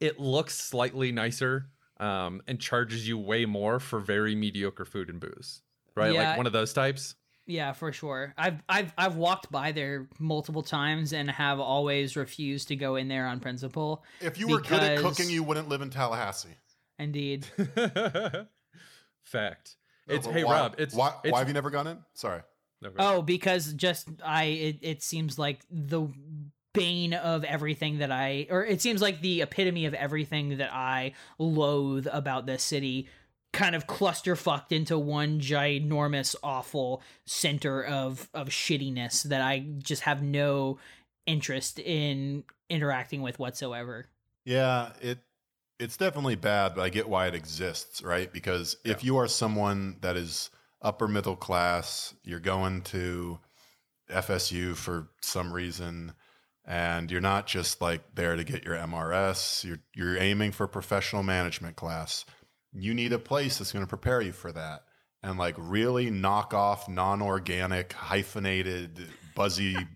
Speaker 3: it looks slightly nicer, um, and charges you way more for very mediocre food and booze, right?
Speaker 1: Yeah.
Speaker 3: Like one of those types.
Speaker 1: Yeah, for sure. I've I've I've walked by there multiple times and have always refused to go in there on principle.
Speaker 2: If you were good at cooking, you wouldn't live in Tallahassee.
Speaker 1: Indeed. *laughs*
Speaker 3: Fact. It's
Speaker 2: No,
Speaker 3: hey
Speaker 2: why,
Speaker 3: Rob. It's
Speaker 2: why,
Speaker 3: it's,
Speaker 2: why have you never gone in? Sorry.
Speaker 3: Okay.
Speaker 1: Oh, because just I it, it seems like the bane of everything that I or it seems like the epitome of everything that I loathe about this city kind of cluster fucked into one ginormous awful center of of shittiness that I just have no interest in interacting with whatsoever.
Speaker 2: Yeah, it it's definitely bad, but I get why it exists, right? Because if you are someone that is upper middle class, you're going to FSU for some reason, and you're not just like there to get your MRS, you're you're aiming for professional management class. You need a place that's going to prepare you for that. And like really knock off non-organic, hyphenated, buzzy *laughs*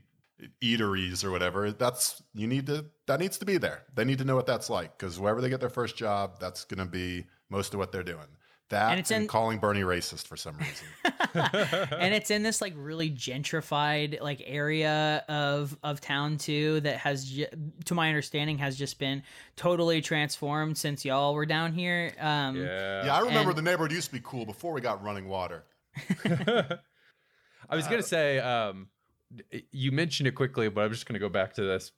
Speaker 2: eateries or whatever that's you need to that needs to be there they need to know what that's like because wherever they get their first job that's going to be most of what they're doing that
Speaker 1: And
Speaker 2: and,
Speaker 1: it's in-
Speaker 2: calling bernie racist for some reason *laughs*
Speaker 1: and it's in this like really gentrified like area of of town too that has to my understanding has just been totally transformed since y'all were down here um
Speaker 3: yeah.
Speaker 2: yeah i remember
Speaker 1: and-
Speaker 2: the neighborhood used to be cool before we got running water *laughs*
Speaker 3: I was gonna say, um, you mentioned it quickly, but I'm just gonna go back to this.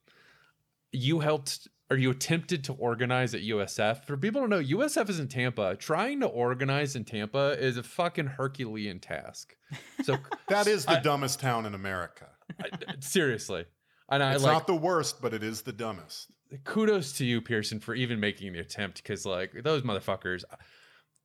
Speaker 3: You helped, or you attempted to organize at USF. For people to know, USF is in Tampa. Trying to organize in Tampa is a fucking Herculean task. So *laughs*
Speaker 2: that is the
Speaker 3: I-
Speaker 2: dumbest town in america
Speaker 3: I- seriously, and I
Speaker 2: it's
Speaker 3: like
Speaker 2: not the worst but it is the dumbest
Speaker 3: kudos to you, Pearson, for even making the attempt. Because like those motherfuckers,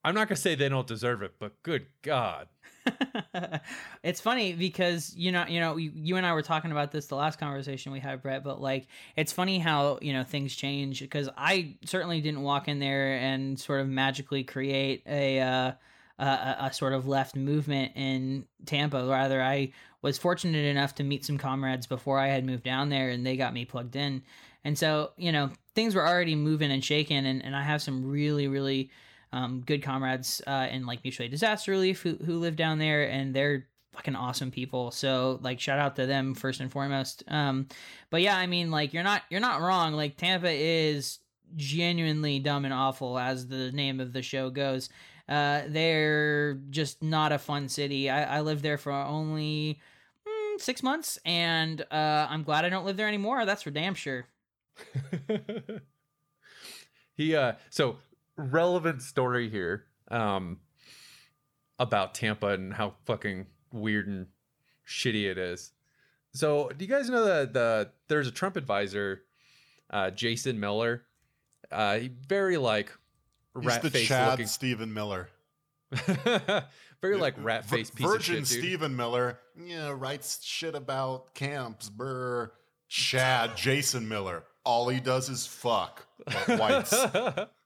Speaker 3: I'm not gonna say they don't deserve it, but good god. *laughs*
Speaker 1: it's funny because you know you know you, and I were talking about this the last conversation we had Brett but like it's funny how you know things change because I certainly didn't walk in there and sort of magically create a uh, a a sort of left movement in Tampa rather I was fortunate enough to meet some comrades before I had moved down there and they got me plugged in and so you know things were already moving and shaking and, and I have some really really um, good comrades uh, in like mutual aid disaster relief who, who live down there and they're fucking awesome people. So like shout out to them first and foremost. Um but yeah i mean like you're not you're not wrong. Like tampa is genuinely dumb and awful as the name of the show goes. Uh they're just not a fun city. I, I lived there for only mm, six months and uh i'm glad i don't live there anymore that's for damn sure. *laughs*
Speaker 3: He uh so relevant story here um about Tampa and how fucking weird and shitty it is. So, do you guys know that the there's a Trump advisor, uh, Jason Miller? Uh, very like
Speaker 2: He's
Speaker 3: rat
Speaker 2: the
Speaker 3: face
Speaker 2: Chad
Speaker 3: looking,
Speaker 2: Stephen Miller. *laughs*
Speaker 3: very like rat face piece
Speaker 2: Virgin
Speaker 3: of shit.
Speaker 2: Stephen Miller, yeah, writes shit about camps. Brr. Chad Jason Miller. All he does is fuck whites. *laughs*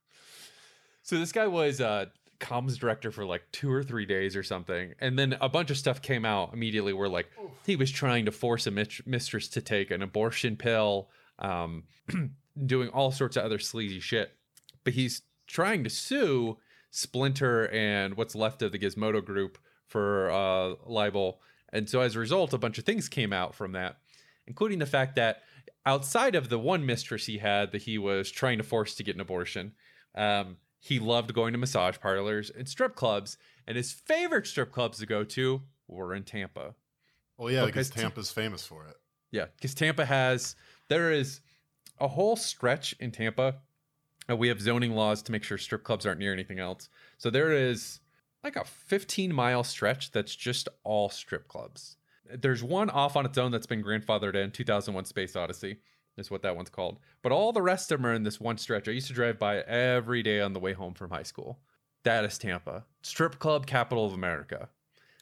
Speaker 3: so this guy was uh comms director for like two or three days or something and then a bunch of stuff came out immediately where like he was trying to force a mit- mistress to take an abortion pill um *clears throat* doing all sorts of other sleazy shit. But he's trying to sue splinter and what's left of the gizmodo group for uh libel. And so as a result a bunch of things came out from that including the fact that outside of the one mistress he had that he was trying to force to get an abortion, um, he loved going to massage parlors and strip clubs, and his favorite strip clubs to go to were in Tampa.
Speaker 2: Well, yeah, because
Speaker 3: Because T-
Speaker 2: Tampa's famous for it.
Speaker 3: Yeah, because Tampa has there is a whole stretch in Tampa. Uh, we have zoning laws to make sure strip clubs aren't near anything else. So there is like a 15 mile stretch that's just all strip clubs. There's one off on its own that's been grandfathered in 2001 Space Odyssey is what that one's called. But all the rest of them are in this one stretch. I used to drive by every day on the way home from high school. That is Tampa, strip club capital of America.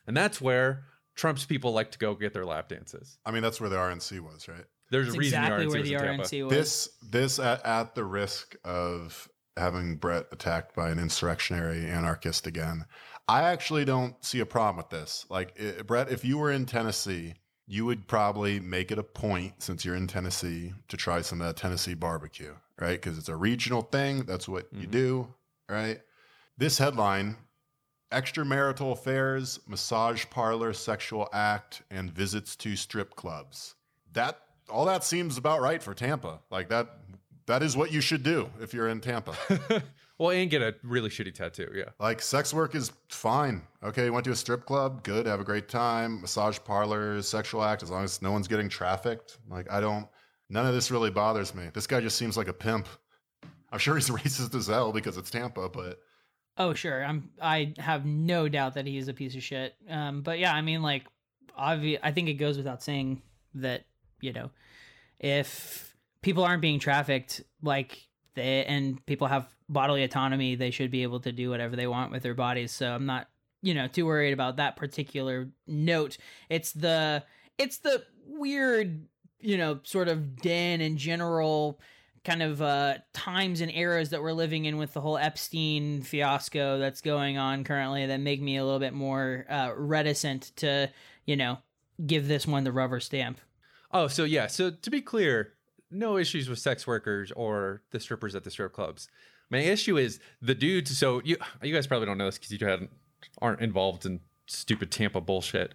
Speaker 3: And that's where Trump's people like to go get their lap dances.
Speaker 2: I mean, that's where the RNC was, right?
Speaker 3: There's
Speaker 1: It's
Speaker 3: a reason
Speaker 1: exactly
Speaker 3: the RNC
Speaker 1: where
Speaker 3: was
Speaker 1: the
Speaker 3: in Tampa.
Speaker 1: RNC was.
Speaker 2: This, this at, at the risk of having Brett attacked by an insurrectionary anarchist again. I actually don't see a problem with this. Like, i Brett, if you were in Tennessee, you would probably make it a point, since you're in Tennessee, to try some of that Tennessee barbecue, right? Because it's a regional thing. That's what you
Speaker 3: Mhm.
Speaker 2: do, right? This headline extramarital affairs, massage parlor, sexual act, and visits to strip clubs. That all that seems about right for Tampa. Like that that is what you should do if you're in Tampa. *laughs*
Speaker 3: well, and get a really shitty tattoo. Yeah.
Speaker 2: like sex work is fine. Okay, you went to a strip club, good, have a great time. Massage parlors, sexual act, as long as no one's getting trafficked. Like I don't none of this really bothers me. This guy just seems like a pimp. I'm sure he's *laughs* racist as hell because it's Tampa, but
Speaker 1: Oh, sure. I'm. I have no doubt that he's a piece of shit. Um, but yeah, I mean, like, obvi- I think it goes without saying that you know, if people aren't being trafficked, like they and people have bodily autonomy, they should be able to do whatever they want with their bodies. So I'm not, you know, too worried about that particular note. It's the, it's the weird, you know, sort of den and general kind of uh, times and eras that we're living in with the whole Epstein fiasco that's going on currently that make me a little bit more uh, reticent to, you know, give this one the rubber stamp.
Speaker 3: Oh, so yeah. So to be clear, no issues with sex workers or the strippers at the strip clubs. My issue is the dudes. So you you guys probably don't know this because you hadn't aren't involved in stupid Tampa bullshit.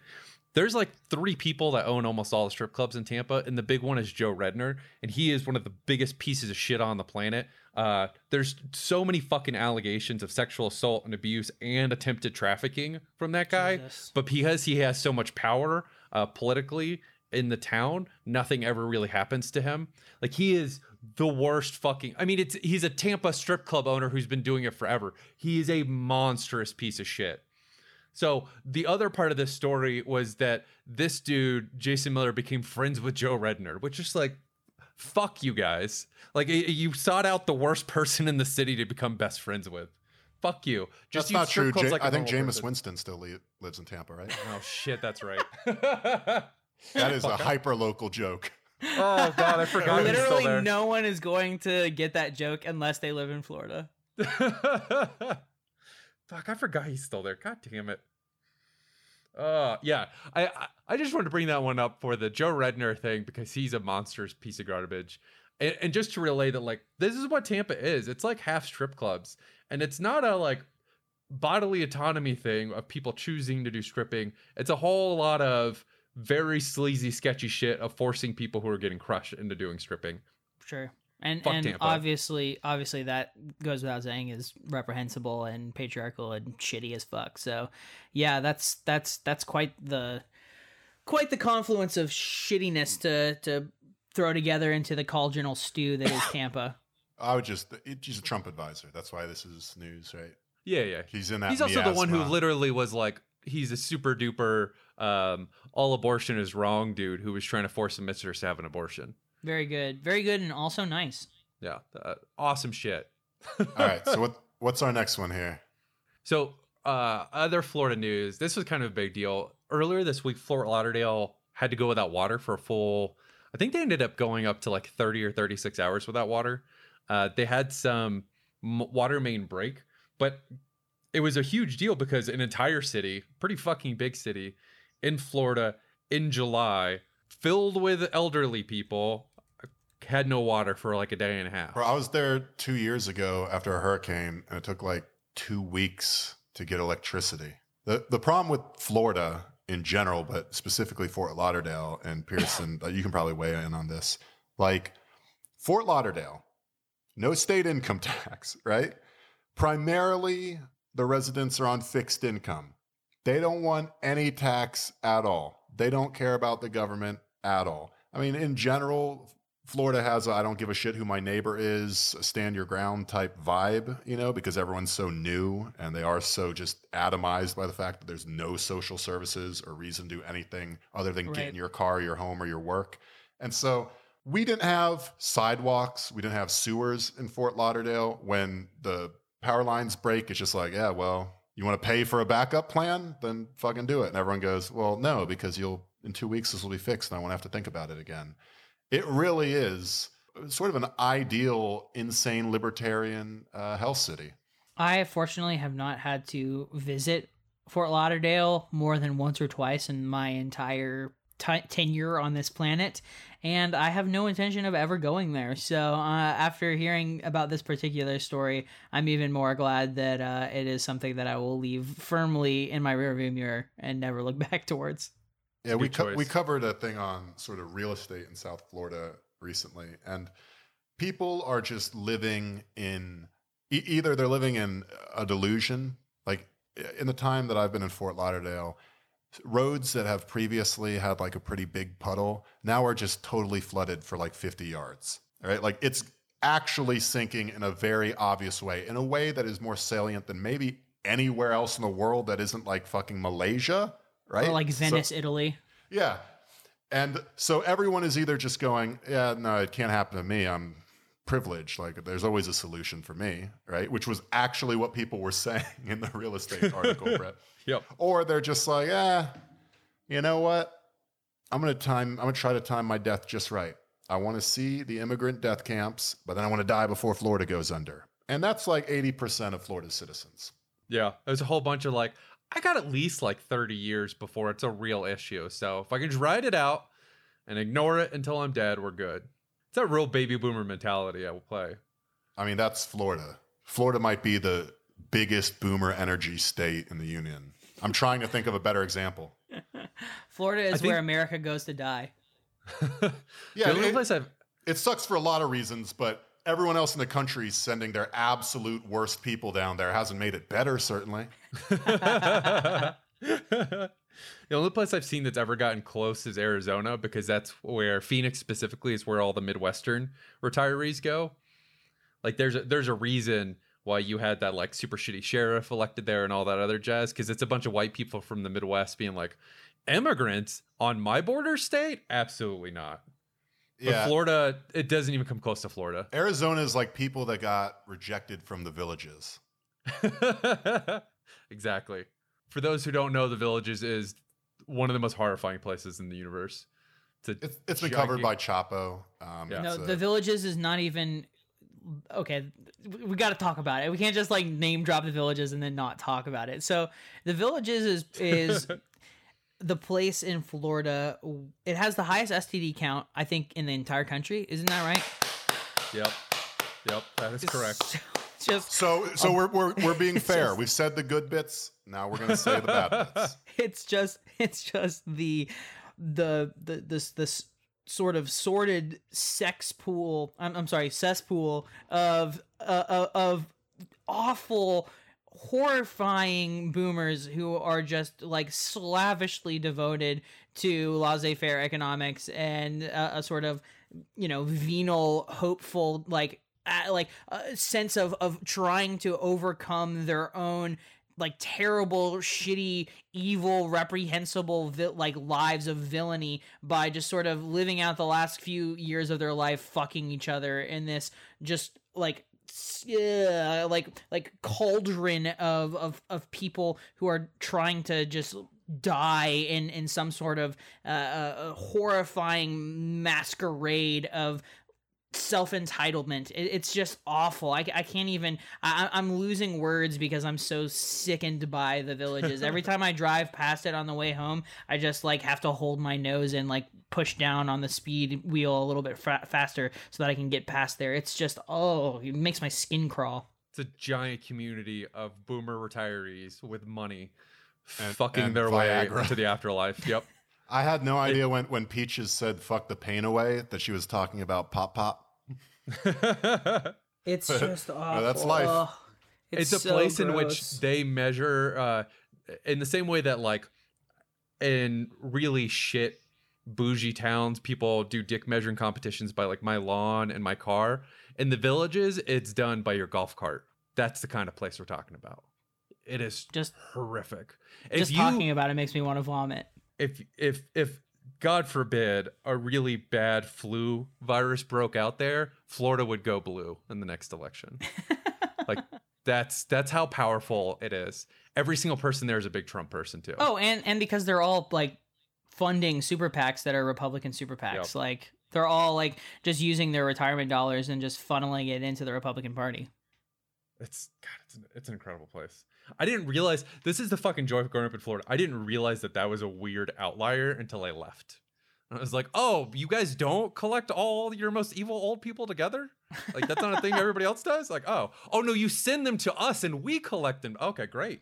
Speaker 3: There's like three people that own almost all the strip clubs in Tampa, and the big one is Joe Redner, and he is one of the biggest pieces of shit on the planet. Uh, there's so many fucking allegations of sexual assault and abuse and attempted trafficking from that guy,
Speaker 1: Jesus.
Speaker 3: but because he has so much power uh, politically in the town, nothing ever really happens to him. Like he is the worst fucking. I mean, it's he's a Tampa strip club owner who's been doing it forever. He is a monstrous piece of shit. So the other part of this story was that this dude, Jason Miller, became friends with Joe Redner, which is like, fuck you guys. Like you sought out the worst person in the city to become best friends with. Fuck you.
Speaker 2: that's not true. Ja-
Speaker 3: like
Speaker 2: I think Jameis. Winston still li- lives in Tampa, right?
Speaker 3: Oh shit, that's right. *laughs* *laughs*
Speaker 2: That is a hyper local joke. *laughs*
Speaker 3: oh god, I forgot he's still
Speaker 1: Literally,
Speaker 3: there.
Speaker 1: no one is going to get that joke unless they live in Florida. *laughs*
Speaker 3: Fuck, I forgot he's still there. God damn it. Uh yeah. I, I I just wanted to bring that one up for the Joe Redner thing because he's a monstrous piece of garbage. And, and just to relay that like this is what Tampa is. It's like half strip clubs. And it's not a like bodily autonomy thing of people choosing to do stripping. It's a whole lot of very sleazy, sketchy shit of forcing people who are getting crushed into doing stripping.
Speaker 1: Sure. And
Speaker 3: Fuck
Speaker 1: and
Speaker 3: Tampa.
Speaker 1: obviously obviously that goes without saying is reprehensible and patriarchal and shitty as fuck. So yeah, that's that's that's quite the quite the confluence of shittiness to to throw together into the cauldronal stew that is Tampa.
Speaker 2: I would just he's a Trump advisor. That's why this is news, right?
Speaker 3: Yeah, yeah.
Speaker 2: He's in that.
Speaker 3: He's also the one who literally was like, he's a super duper, um, all abortion is wrong dude who was trying to force a mistress to have an abortion.
Speaker 1: Very good, very good, and also nice.
Speaker 3: Yeah, uh, awesome shit. *laughs*
Speaker 2: All right. So what what's our next one here?
Speaker 3: So, uh, other Florida news. This was kind of a big deal. Earlier this week, Fort Lauderdale had to go without water for a full. I think they ended up going up to like 30 or 36 hours without water. Uh, they had some m- water main break, but it was a huge deal because an entire city, pretty fucking big city, in Florida in July, filled with elderly people, had no water for like a day and a half.
Speaker 2: Bro, I was there two years ago after a hurricane, and it took like two weeks to get electricity. The the problem with Florida in general, but specifically Fort Lauderdale and Pearson, *laughs* uh, you can probably weigh in on this. Like Fort Lauderdale, no state income *laughs* tax, right? Primarily, the residents are on fixed income. They don't want any tax at all. They don't care about the government at all. I mean, in general, Florida has a I don't give a shit who my neighbor is, a stand your ground type vibe, you know, because everyone's so new and they are so just atomized by the fact that there's no social services or reason to do anything other than get
Speaker 1: Right.
Speaker 2: in your car, your home, or your work. And so we didn't have sidewalks, we didn't have sewers in Fort Lauderdale. When the power lines break, it's just like, yeah, well, you want to pay for a backup plan? Then fucking do it. And everyone goes, well, no, because you'll, in two weeks, this will be fixed and I won't have to think about it again. It really is sort of an ideal, insane libertarian uh, health city.
Speaker 1: I fortunately have not had to visit Fort Lauderdale more than once or twice in my entire ti tenure on this planet, and I have no intention of ever going there. So, uh, after hearing about this particular story, I'm even more glad that uh, it is something that I will leave firmly in my rearview mirror and never look *laughs* back towards.
Speaker 2: Yeah, we
Speaker 3: good
Speaker 2: co- we covered a thing on sort of real estate in South Florida recently, and people are just living in e- either they're living in a delusion, like in the time that I've been in Fort Lauderdale, roads that have previously had like a pretty big puddle now are just totally flooded for like 50 yards. Right? like it's actually sinking in a very obvious way, in a way that is more salient than maybe anywhere else in the world that isn't like fucking Malaysia, right?
Speaker 1: Or like
Speaker 2: So-
Speaker 1: Venice, Italy.
Speaker 2: yeah. And so everyone is either just going, yeah, no, it can't happen to me. I'm privileged. Like there's always a solution for me, right? Which was actually what people were *laughs* saying in the real estate *laughs* article, Brett.
Speaker 3: Yep.
Speaker 2: Or they're just like, yeah, you know what? I'm gonna time. I'm gonna try to time my death just right. I want to see the immigrant death camps, but then I want to die before Florida goes under. And that's like 80% of Florida's citizens.
Speaker 3: Yeah, there's a whole bunch of like, I got at least like 30 years before it's a real issue. So if I can just ride it out and ignore it until I'm dead, we're good. It's that real baby boomer mentality I will play.
Speaker 2: I mean, that's Florida. Florida might be the biggest boomer energy state in the union. I'm trying to think of a better example. *laughs*
Speaker 1: Florida is
Speaker 3: think-
Speaker 1: where America goes to die. *laughs*
Speaker 2: Yeah, it,
Speaker 3: place I've
Speaker 2: it sucks for a lot of reasons, but everyone else in the country is sending their absolute worst people down there hasn't made it better, certainly. *laughs*
Speaker 3: the only place I've seen that's ever gotten close is Arizona because that's where Phoenix specifically is where all the Midwestern retirees go. Like there's a, there's a reason why you had that like super shitty sheriff elected there and all that other jazz because it's a bunch of white people from the Midwest being like immigrants on my border state absolutely not. But
Speaker 2: Yeah.
Speaker 3: Florida it doesn't even come close to Florida.
Speaker 2: Arizona is like people that got rejected from the villages. *laughs*
Speaker 3: exactly. For those who don't know, the villages is one of the most horrifying places in the universe. It's, a
Speaker 2: It's, it's been covered by Chapo. Um,
Speaker 3: Yeah.
Speaker 1: No,
Speaker 2: it's a-
Speaker 1: the villages is not even okay. We, we got to talk about it. We can't just like name drop the villages and then not talk about it. So the villages is is *laughs* the place in Florida. It has the highest STD count I think in the entire country. Isn't that right?
Speaker 3: Yep. Yep. That is correct.
Speaker 1: It's *laughs* just
Speaker 2: so so we're, we're, we're *laughs* being fair.
Speaker 1: just-
Speaker 2: We've said the good bits. Now we're going to say the bad *laughs* bits.
Speaker 1: it's just it's just the the the this this sort of sordid sex pool i'm, I'm sorry cesspool of uh, uh, of awful horrifying boomers who are just like slavishly devoted to laissez-faire economics and uh, a sort of you know venal hopeful like uh, like a sense of of trying to overcome their own like terrible shitty evil reprehensible vi- like lives of villainy by just sort of living out the last few years of their life fucking each other in this just like yeah, like like cauldron of of of people who are trying to just die in in some sort of uh, uh, horrifying masquerade of self entitlement. It, it's just awful. I, I can't even. I, I'm losing words because I'm so sickened by the villages. Every *laughs* time I drive past it on the way home, I just like have to hold my nose and like push down on the speed wheel a little bit fa- faster so that I can get past there. It's just oh, it makes my skin crawl.
Speaker 3: It's a giant community of boomer retirees with money
Speaker 2: And-
Speaker 3: fucking
Speaker 2: and
Speaker 3: their
Speaker 2: Viagra.
Speaker 3: way into the afterlife. Yep. *laughs*
Speaker 2: I had no idea when when Peaches said "fuck the pain away" that she was talking about pop pop. *laughs*
Speaker 1: It's just awful.
Speaker 2: that's life.
Speaker 1: Ugh.
Speaker 3: it's, a
Speaker 1: so
Speaker 3: place in which they measure uh in the same way that like in really shit bougie towns people do dick measuring competitions by like my lawn and my car in the villages it's done by your golf cart that's the kind of place we're talking about it is
Speaker 1: just
Speaker 3: horrific
Speaker 1: just
Speaker 3: you
Speaker 1: talking about it makes me want to vomit.
Speaker 3: if if if god forbid a really bad flu virus broke out there florida would go blue in the next election. *laughs* Like that's that's how powerful it is. Every single person there is a big trump person too.
Speaker 1: Oh, and and because they're all like funding super PACs that are Republican super PACs,
Speaker 3: Yep.
Speaker 1: like they're all like just using their retirement dollars and just funneling it into the Republican Party.
Speaker 3: it's god it's an, it's an incredible place i didn't realize this is the fucking joy of growing up in florida. I didn't realize that that was a weird outlier until i left. I was like oh you guys don't collect all your most evil old people together? Like that's not a thing *laughs* everybody else does? Like oh oh no you send them to us and we collect them. Okay great.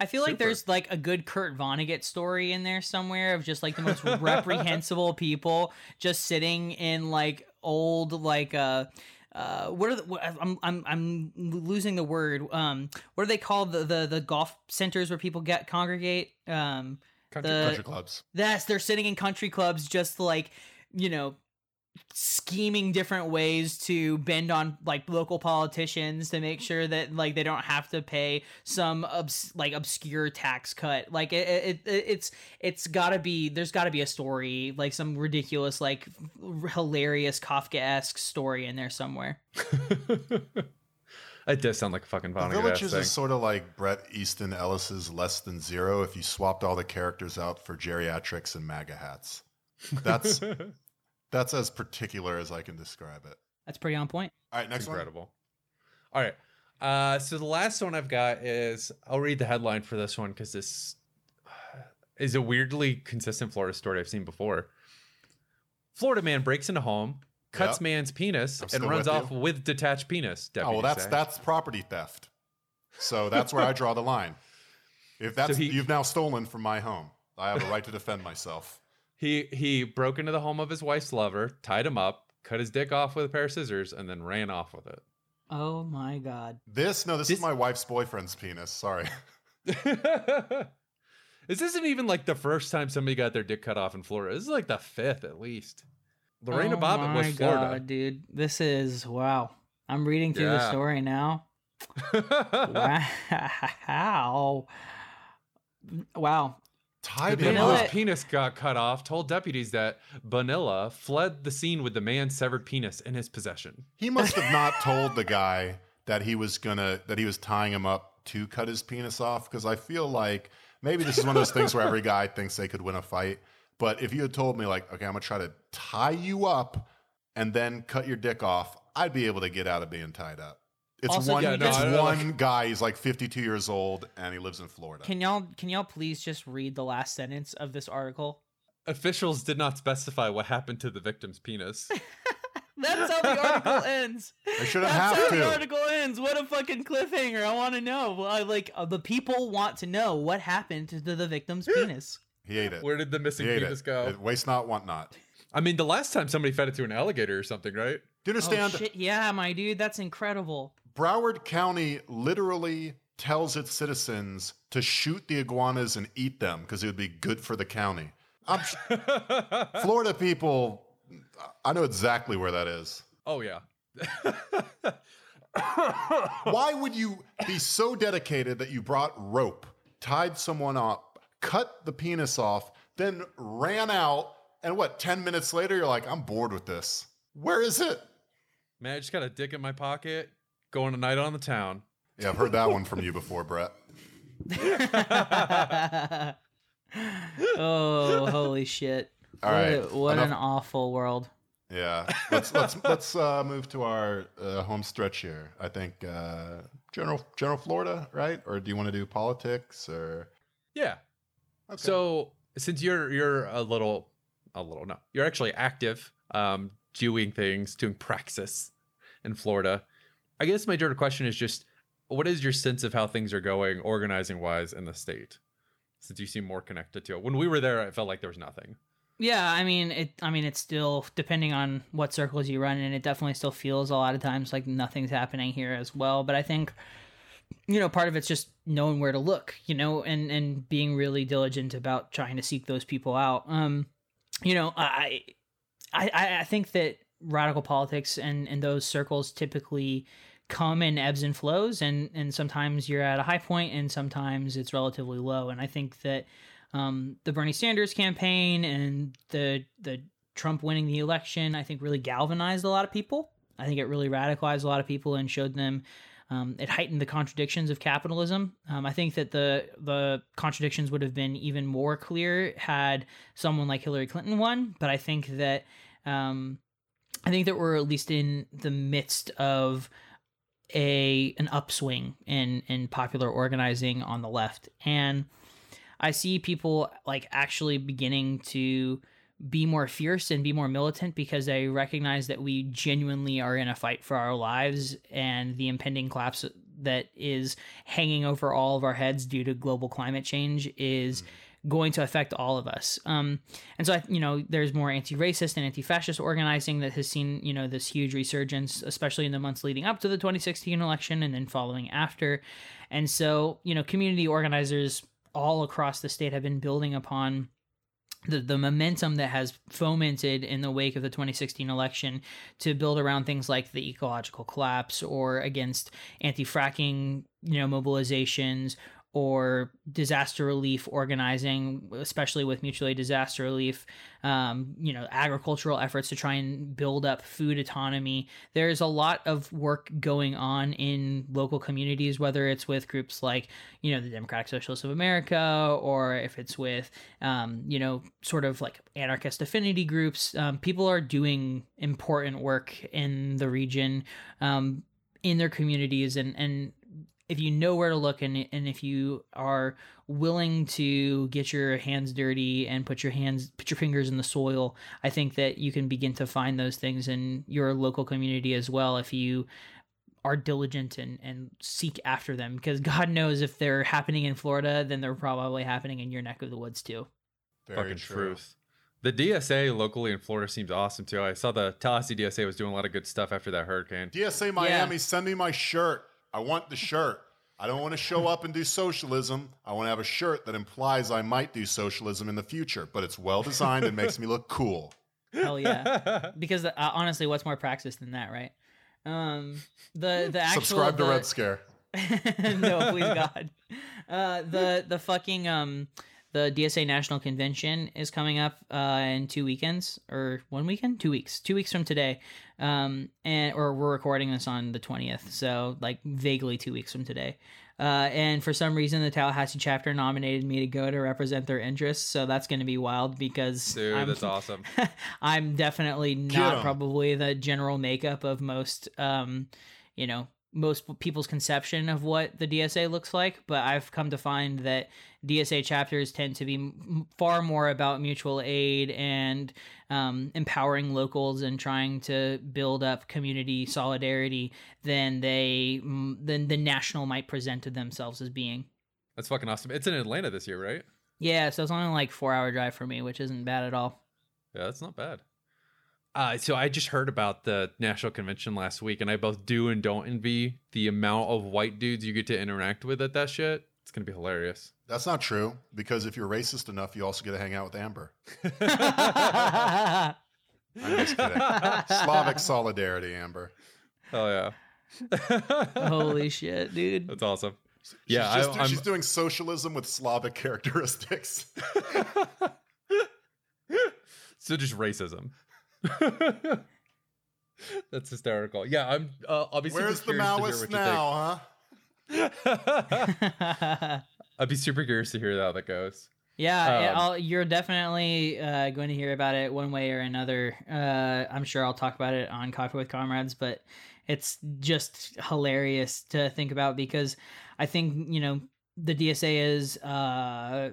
Speaker 1: I feel like there's like a good Kurt Vonnegut story in there somewhere of just like the most reprehensible *laughs* people just sitting in like old like uh uh what are the, what, I'm I'm I'm losing the word um what are they called the the, the golf centers where people get congregate um
Speaker 3: Country-
Speaker 1: The-
Speaker 2: Country clubs.
Speaker 1: Yes, they're sitting in country clubs just like, you know, scheming different ways to bend on like local politicians to make sure that like they don't have to pay some obs- like obscure tax cut. Like it, it, it it's it's got to be there's got to be a story, like some ridiculous like hilarious Kafka-esque story in there somewhere. *laughs*
Speaker 3: it does sound like a fucking
Speaker 2: The
Speaker 3: Vonnegut
Speaker 2: Villages
Speaker 3: thing.
Speaker 2: is sort of like Bret Easton Ellis's Less Than Zero if you swapped all the characters out for geriatrics and MAGA hats. That's *laughs* that's as particular as I can describe it.
Speaker 1: That's pretty on point.
Speaker 2: All right, next one.
Speaker 3: incredible. All right. Uh, so the last one I've got is I'll read the headline for this one because this is a weirdly consistent Florida story I've seen before. Florida man breaks into home, cuts
Speaker 2: Yep.
Speaker 3: man's penis, and runs
Speaker 2: with
Speaker 3: off
Speaker 2: you.
Speaker 3: with detached penis.
Speaker 2: Oh well, that's
Speaker 3: say.
Speaker 2: that's property theft. So that's where I draw the line. If *laughs* that's
Speaker 3: he-
Speaker 2: you've now stolen from my home, I have a right to defend myself.
Speaker 3: He he broke into the home of his wife's lover, tied him up, cut his dick off with a pair of scissors, and then ran off with it.
Speaker 1: Oh my god.
Speaker 2: This no, this,
Speaker 3: This-
Speaker 2: is my wife's boyfriend's penis. Sorry. *laughs*
Speaker 3: this isn't even like the first time somebody got their dick cut off in Florida. This is like the fifth at least. Lorena
Speaker 1: oh
Speaker 3: Bobbitt was
Speaker 1: my
Speaker 3: Florida.
Speaker 1: God, dude. This is wow. I'm reading through the story now. *laughs* Wow. *laughs* Wow.
Speaker 2: Tied
Speaker 3: The
Speaker 2: him
Speaker 3: man whose penis got cut off told deputies that Bonilla fled the scene with the man's severed penis in his possession.
Speaker 2: He must have not told the guy that he was gonna that he was tying him up to cut his penis off because I feel like maybe this is one of those things where every guy thinks they could win a fight. But if you had told me like, okay, I'm gonna try to tie you up and then cut your dick off, I'd be able to get out of being tied up. It's
Speaker 1: Also,
Speaker 2: one.
Speaker 1: Yeah, no,
Speaker 2: it's
Speaker 3: I know,
Speaker 2: one guy. He's like 52 years old and he lives in Florida.
Speaker 1: Can y'all can y'all please just read the last sentence of this article?
Speaker 3: Officials did not specify what happened to the victim's penis. *laughs*
Speaker 1: That's how the article *laughs* ends.
Speaker 2: They shouldn't
Speaker 1: That's
Speaker 2: have
Speaker 1: how the
Speaker 2: to.
Speaker 1: article ends. What a fucking cliffhanger! I want to know. Well, I, like uh, the people want to know what happened to the victim's penis.
Speaker 2: he ate it.
Speaker 3: Where did the missing
Speaker 2: he ate
Speaker 3: penis
Speaker 2: it.
Speaker 3: go?
Speaker 2: It- Waste not, want not.
Speaker 3: I mean, the last time somebody fed it to an alligator or something, right?
Speaker 2: Do you
Speaker 1: Oh
Speaker 2: understand?
Speaker 1: shit! Yeah, my dude, that's incredible.
Speaker 2: Broward County literally tells its citizens to shoot the iguanas and eat them because it would be good for the county. I'm sh- *laughs* Florida people I know exactly where that is.
Speaker 3: Oh yeah. *laughs*
Speaker 2: Why would you be so dedicated that you brought rope, tied someone up, cut the penis off, then ran out, and what, 10 minutes later, you're like, I'm bored with this. Where is it?
Speaker 3: Man, I just got a dick in my pocket, going a night on the town.
Speaker 2: Yeah, I've heard that one from you before, Brett. *laughs*
Speaker 1: oh, holy shit!
Speaker 2: All
Speaker 1: what
Speaker 2: right,
Speaker 1: a- what an awful world.
Speaker 2: Yeah, let's let's *laughs* let's uh, move to our uh, home stretch here. I think uh, general general Florida, right? Or do you want to do politics or?
Speaker 3: Yeah.
Speaker 2: Okay.
Speaker 3: So since you're you're a little a little no, you're actually active, um, doing things, doing praxis in Florida. I guess my general question is just what is your sense of how things are going organizing wise in the state? Since you seem more connected to it. When we were there, I felt like there was nothing.
Speaker 1: Yeah, I mean it. I mean it's still depending on what circles you run in. It definitely still feels a lot of times like nothing's happening here as well. But I think, you know, part of it's just knowing where to look, you know, and and being really diligent about trying to seek those people out. Um, you know, I, I, I think that radical politics and and those circles typically come in ebbs and flows and and sometimes you're at a high point and sometimes it's relatively low and i think that um, the bernie sanders campaign and the the trump winning the election i think really galvanized a lot of people i think it really radicalized a lot of people and showed them um, it heightened the contradictions of capitalism. Um, I think that the the contradictions would have been even more clear had someone like Hillary Clinton won. But I think that um, I think that we're at least in the midst of a an upswing in in popular organizing on the left, and I see people like actually beginning to be more fierce and be more militant because they recognize that we genuinely are in a fight for our lives and the impending collapse that is hanging over all of our heads due to global climate change is mm-hmm. Going to affect all of us. Um, and so, I, you know, there's more anti-racist and anti-fascist organizing that has seen, you know, this huge resurgence, especially in the months leading up to the 2016 election and then following after. And so, you know, community organizers all across the state have been building upon the, the momentum that has fomented in the wake of the 2016 election to build around things like the ecological collapse or against anti-fracking you know mobilizations or disaster relief organizing, especially with mutual aid disaster relief, um, you know, agricultural efforts to try and build up food autonomy. There's a lot of work going on in local communities, whether it's with groups like, you know, the Democratic Socialists of America, or if it's with, um, you know, sort of like anarchist affinity groups. Um, people are doing important work in the region, um, in their communities, and and if you know where to look and and if you are willing to get your hands dirty and put your hands put your fingers in the soil, I think that you can begin to find those things in your local community as well if you are diligent and and seek after them because God knows if they're happening in Florida, then they're probably happening in your neck of the woods too.
Speaker 2: Very
Speaker 3: Fucking
Speaker 2: true.
Speaker 3: truth. The DSA locally in Florida seems awesome too. I saw the Tallahassee DSA was doing a lot of good stuff after that hurricane.
Speaker 2: DSA Miami, send me my shirt. I want the shirt. I don't want to show up and do socialism. I want to have a shirt that implies I might do socialism in the future, but it's well designed and makes me look cool.
Speaker 1: Hell yeah. because uh, honestly, what's more praxis than that, right? Um, the the actual
Speaker 2: Subscribe to
Speaker 1: the-
Speaker 2: Red Scare. *laughs*
Speaker 1: no, please God. Uh, the the fucking um the DSA National Convention is coming up uh in two weekends or one weekend, two weeks, two weeks from today. Um, and or we're recording this on the twentieth, so like vaguely two weeks from today. Uh, and for some reason, the Tallahassee chapter nominated me to go to represent their interests, so that's going to be wild because
Speaker 3: Dude,
Speaker 1: I'm,
Speaker 3: that's *laughs* awesome.
Speaker 1: I'm definitely not probably the general makeup of most, um, you know, most people's conception of what the DSA looks like. But I've come to find that DSA chapters tend to be m- far more about mutual aid and um, empowering locals and trying to build up community solidarity than they m- than the national might present to themselves as being.
Speaker 3: That's fucking awesome. It's in Atlanta this year, right?
Speaker 1: Yeah, so it's only like four hour drive for me, which isn't bad at all.
Speaker 3: Yeah, that's not bad. Uh, so I just heard about the national convention last week, and I both do and don't envy the amount of white dudes you get to interact with at that shit. It's gonna be hilarious.
Speaker 2: That's not true because if you're racist enough, you also get to hang out with Amber. *laughs* I'm just kidding. Slavic solidarity, Amber.
Speaker 3: Oh yeah.
Speaker 1: Holy *laughs* shit, dude.
Speaker 3: That's awesome.
Speaker 2: She's
Speaker 3: Yeah,
Speaker 2: just
Speaker 3: I,
Speaker 2: she's doing socialism with Slavic characteristics. *laughs*
Speaker 3: so just racism. *laughs* That's hysterical. Yeah, I'm. Uh, I'll be super
Speaker 2: Where's the
Speaker 3: curious to hear
Speaker 2: Maoist
Speaker 3: what
Speaker 2: now, huh? *laughs*
Speaker 3: I'd be super curious to hear how that goes.
Speaker 1: Yeah,
Speaker 3: Um,
Speaker 1: I'll, you're definitely uh, going to hear about it one way or another. Uh, I'm sure I'll talk about it on Coffee with Comrades, but it's just hilarious to think about because I think you know the DSA is uh, i-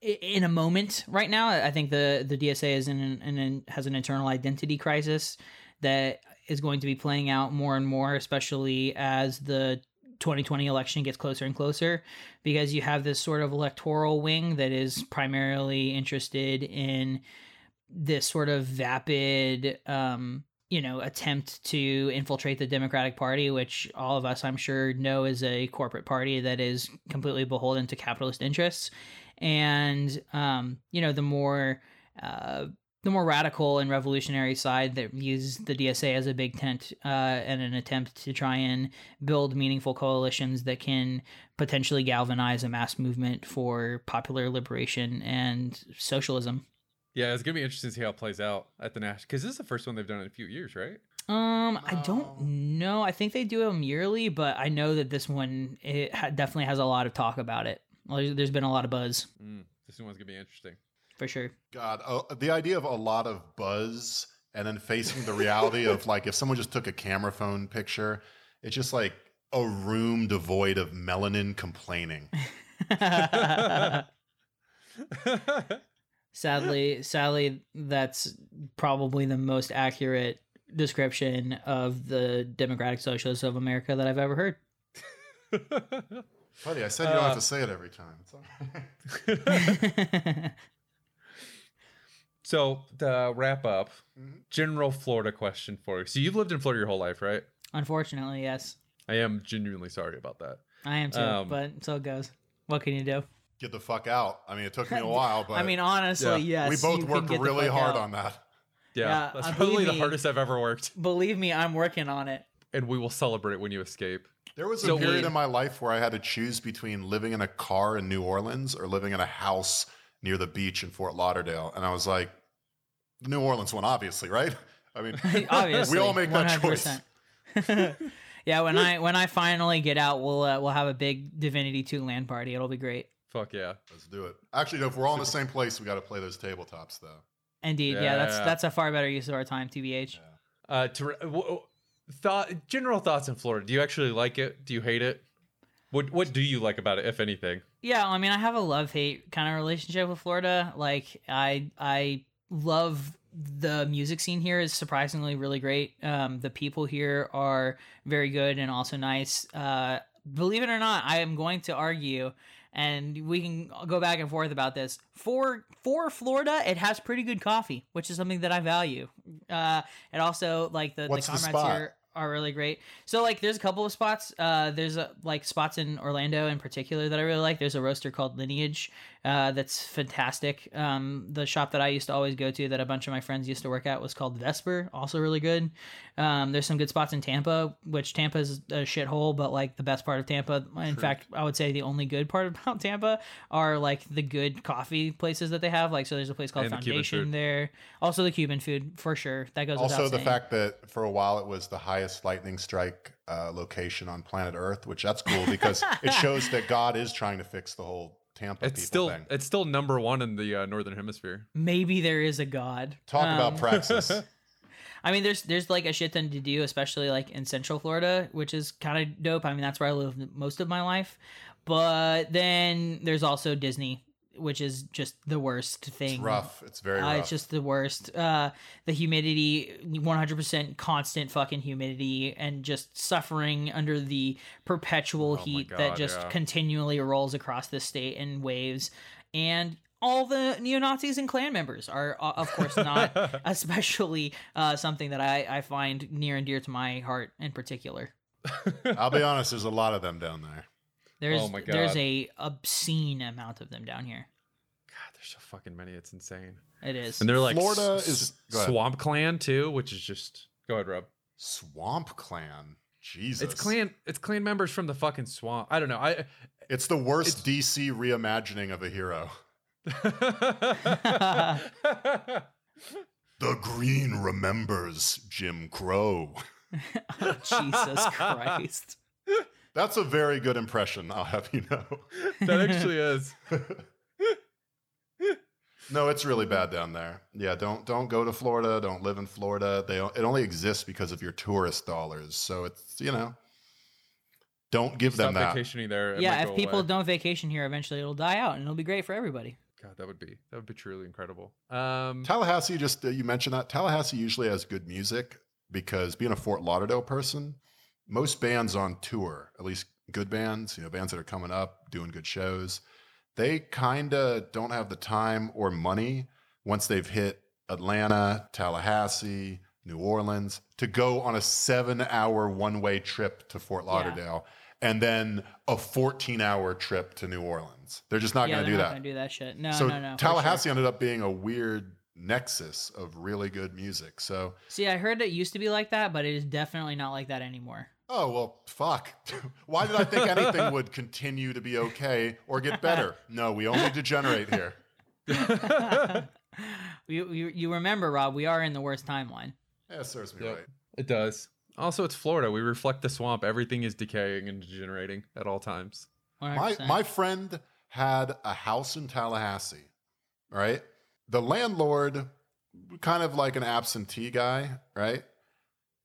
Speaker 1: in a moment right now. I think the the DSA is in an, in has an internal identity crisis that is going to be playing out more and more, especially as the 2020 election gets closer and closer because you have this sort of electoral wing that is primarily interested in this sort of vapid um you know attempt to infiltrate the democratic party which all of us i'm sure know is a corporate party that is completely beholden to capitalist interests and um you know the more uh the more radical and revolutionary side that views the DSA as a big tent uh, and an attempt to try and build meaningful coalitions that can potentially galvanize a mass movement for popular liberation and socialism.
Speaker 3: Yeah, it's gonna be interesting to see how it plays out at the Nash because this is the first one they've done in a few years, right?
Speaker 1: Um, I don't know. I think they do them yearly, but I know that this one it ha- definitely has a lot of talk about it. Well, there's- there's been a lot of buzz
Speaker 3: Mm, this one's gonna be interesting.
Speaker 1: for sure.
Speaker 2: God, uh, the idea of a lot of buzz and then facing the reality of like if someone just took a camera phone picture, it's just like a room devoid of melanin complaining. *laughs*
Speaker 1: sadly, sadly, that's probably the most accurate description of the democratic socialists of America that I've ever heard. *laughs*
Speaker 2: Buddy, I said you don't have to say it every time. It's *laughs*
Speaker 3: so to wrap up,
Speaker 2: Mhm.
Speaker 3: general Florida question for you. So you've lived in Florida your whole life, right?
Speaker 1: Unfortunately, yes,
Speaker 3: I am genuinely sorry about that.
Speaker 1: I am too.
Speaker 3: Um,
Speaker 1: but so it goes. What can you do?
Speaker 2: Get the fuck out. I mean, it took me a *laughs* while, but
Speaker 1: I mean, honestly,
Speaker 3: Yeah.
Speaker 1: yes.
Speaker 2: we both worked really hard
Speaker 1: out.
Speaker 2: on that.
Speaker 3: Yeah,
Speaker 1: Yeah,
Speaker 3: that's
Speaker 1: uh,
Speaker 3: probably
Speaker 1: believe
Speaker 3: the
Speaker 1: me-
Speaker 3: hardest I've ever worked,
Speaker 1: Believe me, I'm working on it.
Speaker 3: And we will celebrate when you escape.
Speaker 2: There was a
Speaker 3: So
Speaker 2: period
Speaker 3: we-
Speaker 2: in my life where I had to choose between living in a car in New Orleans or living in a house near the beach in Fort Lauderdale. And I was like, the New Orleans one, obviously, right? *laughs* I mean, *laughs*
Speaker 1: Obviously,
Speaker 2: we all make that choice. *laughs*
Speaker 1: yeah, when I when I finally get out, we'll uh, we'll have a big Divinity Two LAN party. It'll be great.
Speaker 3: Fuck yeah.
Speaker 2: Let's do it. Actually, no, if we're all in the same place, we got to play those tabletops, though.
Speaker 1: Indeed, yeah, that's
Speaker 3: Yeah.
Speaker 1: that's a far better use of our time. Tbh.
Speaker 3: Uh, to re- w- w- thought general thoughts in Florida. Do you actually like it? Do you hate it? What What do you like about it, if anything?
Speaker 1: Yeah, I mean, I have a love hate kind of relationship with Florida. Like, I I love the music scene here is surprisingly really great. Um, the people here are very good and also nice. Uh, believe it or not, I am going to argue, and we can go back and forth about this. For for Florida, it has pretty good coffee, which is something that I value. Uh, and also like the
Speaker 2: What's
Speaker 1: the
Speaker 2: the
Speaker 1: comrades
Speaker 2: spot?
Speaker 1: here are really great. So like there's a couple of spots. Uh there's a, like spots in Orlando in particular that I really like. There's a roaster called Lineage uh that's fantastic. Um the shop that I used to always go to that a bunch of my friends used to work at was called Vesper, also really good. Um there's some good spots in Tampa, which Tampa is a shithole, but like the best part of Tampa, in fact, I would say the only good *laughs* part about Tampa are like the good coffee places that they have. Like so there's a place called
Speaker 3: And
Speaker 1: Foundation
Speaker 3: food.
Speaker 1: there. Also the Cuban food for sure. That goes
Speaker 2: Also, the
Speaker 1: saying.
Speaker 2: fact that for a while it was the highest lightning strike uh, location on planet Earth, which that's cool because *laughs* it shows that God is trying to fix the whole Tampa
Speaker 3: It's
Speaker 2: people
Speaker 3: still
Speaker 2: thing.
Speaker 3: it's still number one in the uh, northern hemisphere.
Speaker 1: maybe there is a god.
Speaker 2: Talk
Speaker 1: Um,
Speaker 2: about praxis. *laughs*
Speaker 1: I mean, there's there's like a shit ton to do, especially like in Central Florida, which is kind of dope. I mean, that's where I lived most of my life. But then there's also Disney, which is just the worst thing.
Speaker 2: It's rough. It's very
Speaker 1: Uh,
Speaker 2: rough.
Speaker 1: it's just the worst. Uh, the humidity, 100% constant fucking humidity, and just suffering under the perpetual
Speaker 3: Oh
Speaker 1: heat
Speaker 3: God,
Speaker 1: that just
Speaker 3: yeah.
Speaker 1: continually rolls across the state in waves. And all the neo Nazis and Klan members are, uh, of course, not *laughs* especially uh, something that I, I find near and dear to my heart in particular.
Speaker 2: I'll be honest, there's a lot of them down there.
Speaker 1: There's
Speaker 3: Oh my
Speaker 1: there's a obscene amount of them down here.
Speaker 3: God, there's so fucking many. It's insane.
Speaker 1: It is.
Speaker 3: And they're like
Speaker 2: Florida
Speaker 3: s-
Speaker 2: is-
Speaker 3: Swamp Klan too, which is just go ahead, Rob.
Speaker 2: Swamp Klan. Jesus.
Speaker 3: It's clan. It's clan members from the fucking swamp. I don't know. I.
Speaker 2: It's the worst DC reimagining of a hero. *laughs* The Green remembers Jim Crow. *laughs*
Speaker 1: Oh, Jesus *laughs* Christ.
Speaker 2: That's a very good impression, I'll have you know. *laughs*
Speaker 3: that actually is. *laughs*
Speaker 2: No, it's really bad down there. Yeah, don't don't go to Florida. Don't live in Florida. They it only exists because of your tourist dollars. So it's you know, don't give
Speaker 3: Stop
Speaker 2: them that.
Speaker 3: vacationing there. it
Speaker 1: yeah,
Speaker 3: might
Speaker 1: if
Speaker 3: go
Speaker 1: people
Speaker 3: away.
Speaker 1: don't vacation here, eventually it'll die out and it'll be great for everybody.
Speaker 3: God, that would be that would be truly incredible. Um,
Speaker 2: Tallahassee, just uh, you mentioned that Tallahassee usually has good music because being a Fort Lauderdale person, most bands on tour, at least good bands, you know, bands that are coming up, doing good shows, they kind of don't have the time or money once they've hit Atlanta, Tallahassee, New Orleans to go on a seven hour one way trip to Fort
Speaker 1: Yeah.
Speaker 2: Lauderdale and then a 14 hour trip to New Orleans. They're just not
Speaker 1: yeah,
Speaker 2: going to do
Speaker 1: not
Speaker 2: that.
Speaker 1: gonna do that shit. No,
Speaker 2: so
Speaker 1: no, no.
Speaker 2: Tallahassee
Speaker 1: sure.
Speaker 2: ended up being a weird nexus of really good music. So,
Speaker 1: See, I heard it used to be like that, but it is definitely not like that anymore.
Speaker 2: Oh well, fuck. *laughs* Why did I think *laughs* anything would continue to be okay or get better? No, we only degenerate here. *laughs*
Speaker 1: you, you you remember, Rob? We are in the worst timeline.
Speaker 2: Yeah, serves me
Speaker 3: Yep.
Speaker 2: right.
Speaker 3: it does. Also, it's Florida. We reflect the swamp. Everything is decaying and degenerating at all times.
Speaker 1: 100%.
Speaker 2: My my friend had a house in Tallahassee, right? The landlord, kind of like an absentee guy, right?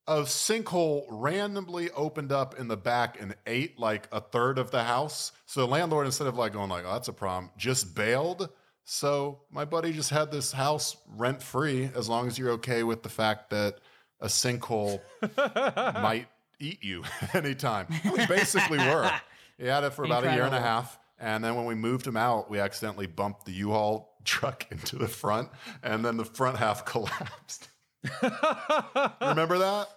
Speaker 2: A sinkhole randomly opened up in the back and ate like a third of the house. So the landlord, instead of like going like, "Oh, that's a problem," just bailed. So my buddy just had this house rent free as long as you're okay with the fact that a sinkhole *laughs* might eat you *laughs* anytime. We basically were. He had it for about a year and a half. And then when we moved him out, we accidentally bumped the U-Haul *laughs* truck into the front, and then the front half collapsed. *laughs* Remember that?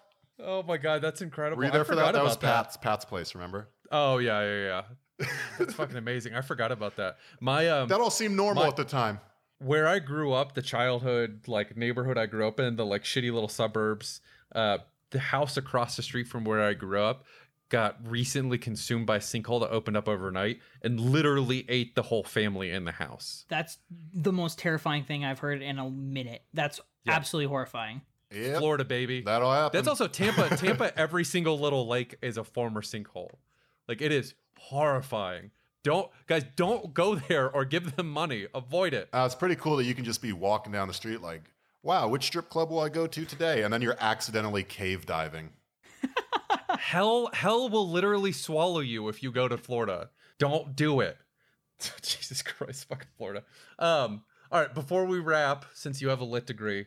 Speaker 3: oh my god, that's incredible.
Speaker 2: Were you
Speaker 3: I
Speaker 2: there for that? That was
Speaker 3: about that.
Speaker 2: Pat's Pat's place. Remember?
Speaker 3: Oh yeah, yeah, yeah. *laughs* That's fucking amazing. I forgot about that. My um,
Speaker 2: That all seemed normal
Speaker 3: My-
Speaker 2: at the time.
Speaker 3: where I grew up, the childhood like neighborhood I grew up in, the like shitty little suburbs, uh, the house across the street from where I grew up got recently consumed by a sinkhole that opened up overnight and literally ate the whole family in the house.
Speaker 1: That's the most terrifying thing I've heard in a minute. That's
Speaker 3: Yeah.
Speaker 1: absolutely horrifying.
Speaker 2: Yep,
Speaker 3: Florida, baby.
Speaker 2: that'll happen.
Speaker 3: That's also Tampa. Tampa, *laughs* every single little lake is a former sinkhole. Like it is horrifying. Don't guys, don't go there or give them money. Avoid it.
Speaker 2: Uh, it's pretty cool that you can just be walking down the street like, wow, which strip club will I go to today? And then you're accidentally cave diving.
Speaker 3: Hell hell will literally swallow you if you go to Florida. Don't do it. *laughs* Jesus Christ, fucking Florida. Um, all right, before we wrap, since you have a lit degree,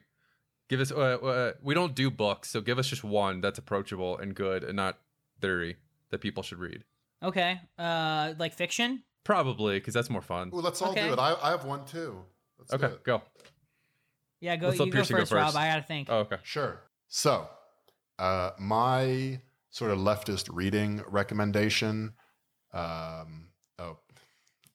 Speaker 3: give us. Uh, uh, we don't do books, so give us just one that's approachable and good, and not theory that people should read.
Speaker 1: Okay. Uh, like fiction.
Speaker 3: Probably because that's more fun.
Speaker 2: Ooh, let's all
Speaker 1: Okay.
Speaker 2: do it. I, I have one too. Let's
Speaker 3: Okay, go.
Speaker 1: Yeah, go.
Speaker 3: Let's let
Speaker 1: You go
Speaker 3: Piercy go
Speaker 1: first, Rob. I gotta think.
Speaker 3: Oh, okay.
Speaker 2: Sure. So, uh, my sort of leftist reading recommendation. Um, oh,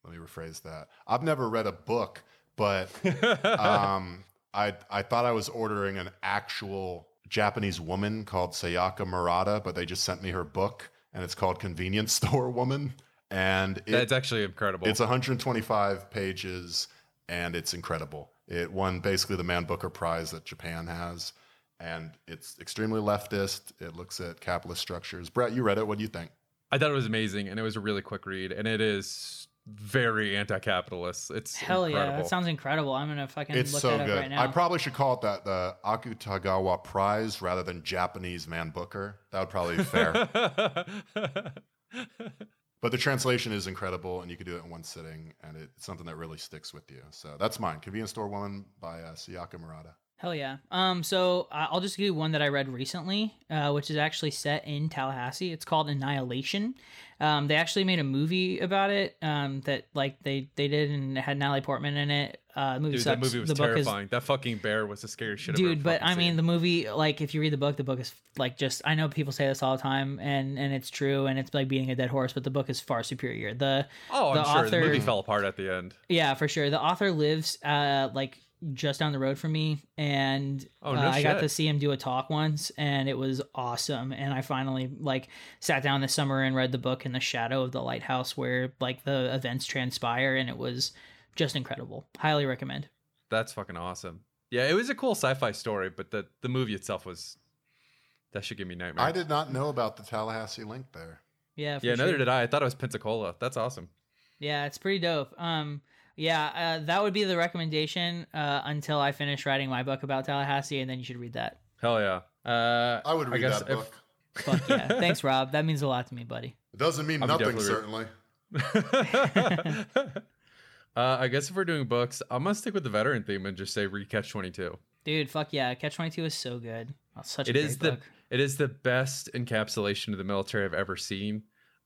Speaker 2: let me rephrase that. I've never read a book, but *laughs* um, I I thought I was ordering an actual Japanese woman called Sayaka Murata, but they just sent me her book, and it's called Convenience *laughs* Store Woman, and it,
Speaker 3: That's actually incredible.
Speaker 2: it's 125 pages, and it's incredible. It won basically the Man Booker Prize that Japan has, and it's extremely leftist. It looks at capitalist structures. Brett, you read it. What do you think?
Speaker 3: I thought it was amazing, and it was a really quick read, and it is very anti-capitalist. It's
Speaker 1: Hell yeah,
Speaker 3: incredible.
Speaker 1: that sounds incredible. I'm gonna fucking
Speaker 2: It's
Speaker 1: look
Speaker 2: so
Speaker 1: that up
Speaker 2: good.
Speaker 1: right now.
Speaker 2: I probably should call it that the Akutagawa Prize rather than Japanese Man Booker. That would probably be fair. *laughs* but the translation is incredible, and you could do it in one sitting, and it's something that really sticks with you. So that's mine. Convenience Store Woman by uh, Sayaka Murata.
Speaker 1: Hell yeah. Um, so uh, I'll just give you one that I read recently, uh, which is actually set in Tallahassee. It's called Annihilation. Um, they actually made a movie about it. Um, that like they they did and it had Natalie Portman in it. uh, movie
Speaker 3: Dude,
Speaker 1: sucks.
Speaker 3: that movie was
Speaker 1: the book is
Speaker 3: terrifying. that fucking bear was the scariest shit.
Speaker 1: Dude
Speaker 3: ever
Speaker 1: but i mean
Speaker 3: seen.
Speaker 1: the movie like if you read the book the book is like just i know people say this all the time and and it's true and it's like beating a dead horse but the book is far superior the
Speaker 3: oh, I'm
Speaker 1: the
Speaker 3: sure the
Speaker 1: author-
Speaker 3: movie fell apart at the end.
Speaker 1: yeah for sure the author lives uh like just down the road from me and
Speaker 3: Oh,
Speaker 1: uh, i got to see him do a talk once and it was awesome and i finally like sat down this summer and read the book in the shadow of the lighthouse where like the events transpire and it was just incredible highly recommend
Speaker 3: That's fucking awesome. Yeah, it was a cool sci-fi story, but the the movie itself was that should give me nightmares.
Speaker 2: I did not know about the Tallahassee link there.
Speaker 1: yeah for
Speaker 3: yeah, neither did I. I thought it was Pensacola. That's awesome.
Speaker 1: Yeah, it's pretty dope. Um, yeah, uh, that would be the recommendation uh, until I finish writing my book about Tallahassee, and then you should read that.
Speaker 3: Hell yeah. Uh,
Speaker 2: I would read
Speaker 3: guess
Speaker 2: that
Speaker 3: if-
Speaker 2: book.
Speaker 1: Fuck yeah! *laughs* Thanks, Rob. That means a lot to me, buddy.
Speaker 2: It doesn't mean
Speaker 3: I'll be
Speaker 2: nothing, certainly. *laughs* *laughs*
Speaker 3: uh, I guess if we're doing books, I'm gonna stick with the veteran theme and just say read Catch 22.
Speaker 1: Dude, fuck yeah! Catch Twenty Two is so good. Oh, such a
Speaker 3: It
Speaker 1: great
Speaker 3: is the
Speaker 1: book.
Speaker 3: it is the best encapsulation of the military I've ever seen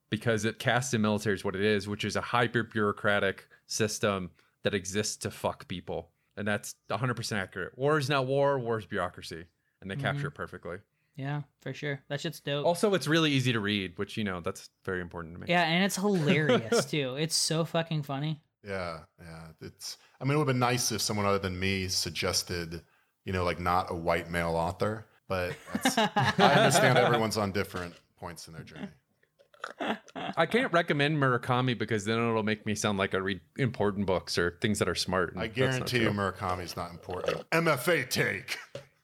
Speaker 3: because it casts the military as what it is, which is a hyper bureaucratic system that exists to fuck people, and that's 100 percent accurate. War is not war; war is bureaucracy, and they
Speaker 1: Mm-hmm.
Speaker 3: capture it perfectly.
Speaker 1: Yeah, for sure. That shit's dope.
Speaker 3: Also, it's really easy to read, which you know that's very important to me.
Speaker 1: Yeah, and it's *laughs* hilarious too. It's so fucking funny.
Speaker 2: Yeah, yeah. It's. I mean, it would have been nice if someone other than me suggested, you know, like not a white male author. But that's, *laughs* I understand everyone's on different points in their journey.
Speaker 3: I can't recommend Murakami because then it'll make me sound like I read important books or things that are smart. and
Speaker 2: I
Speaker 3: that's not
Speaker 2: guarantee you,
Speaker 3: true.
Speaker 2: Murakami's not important. MFA take.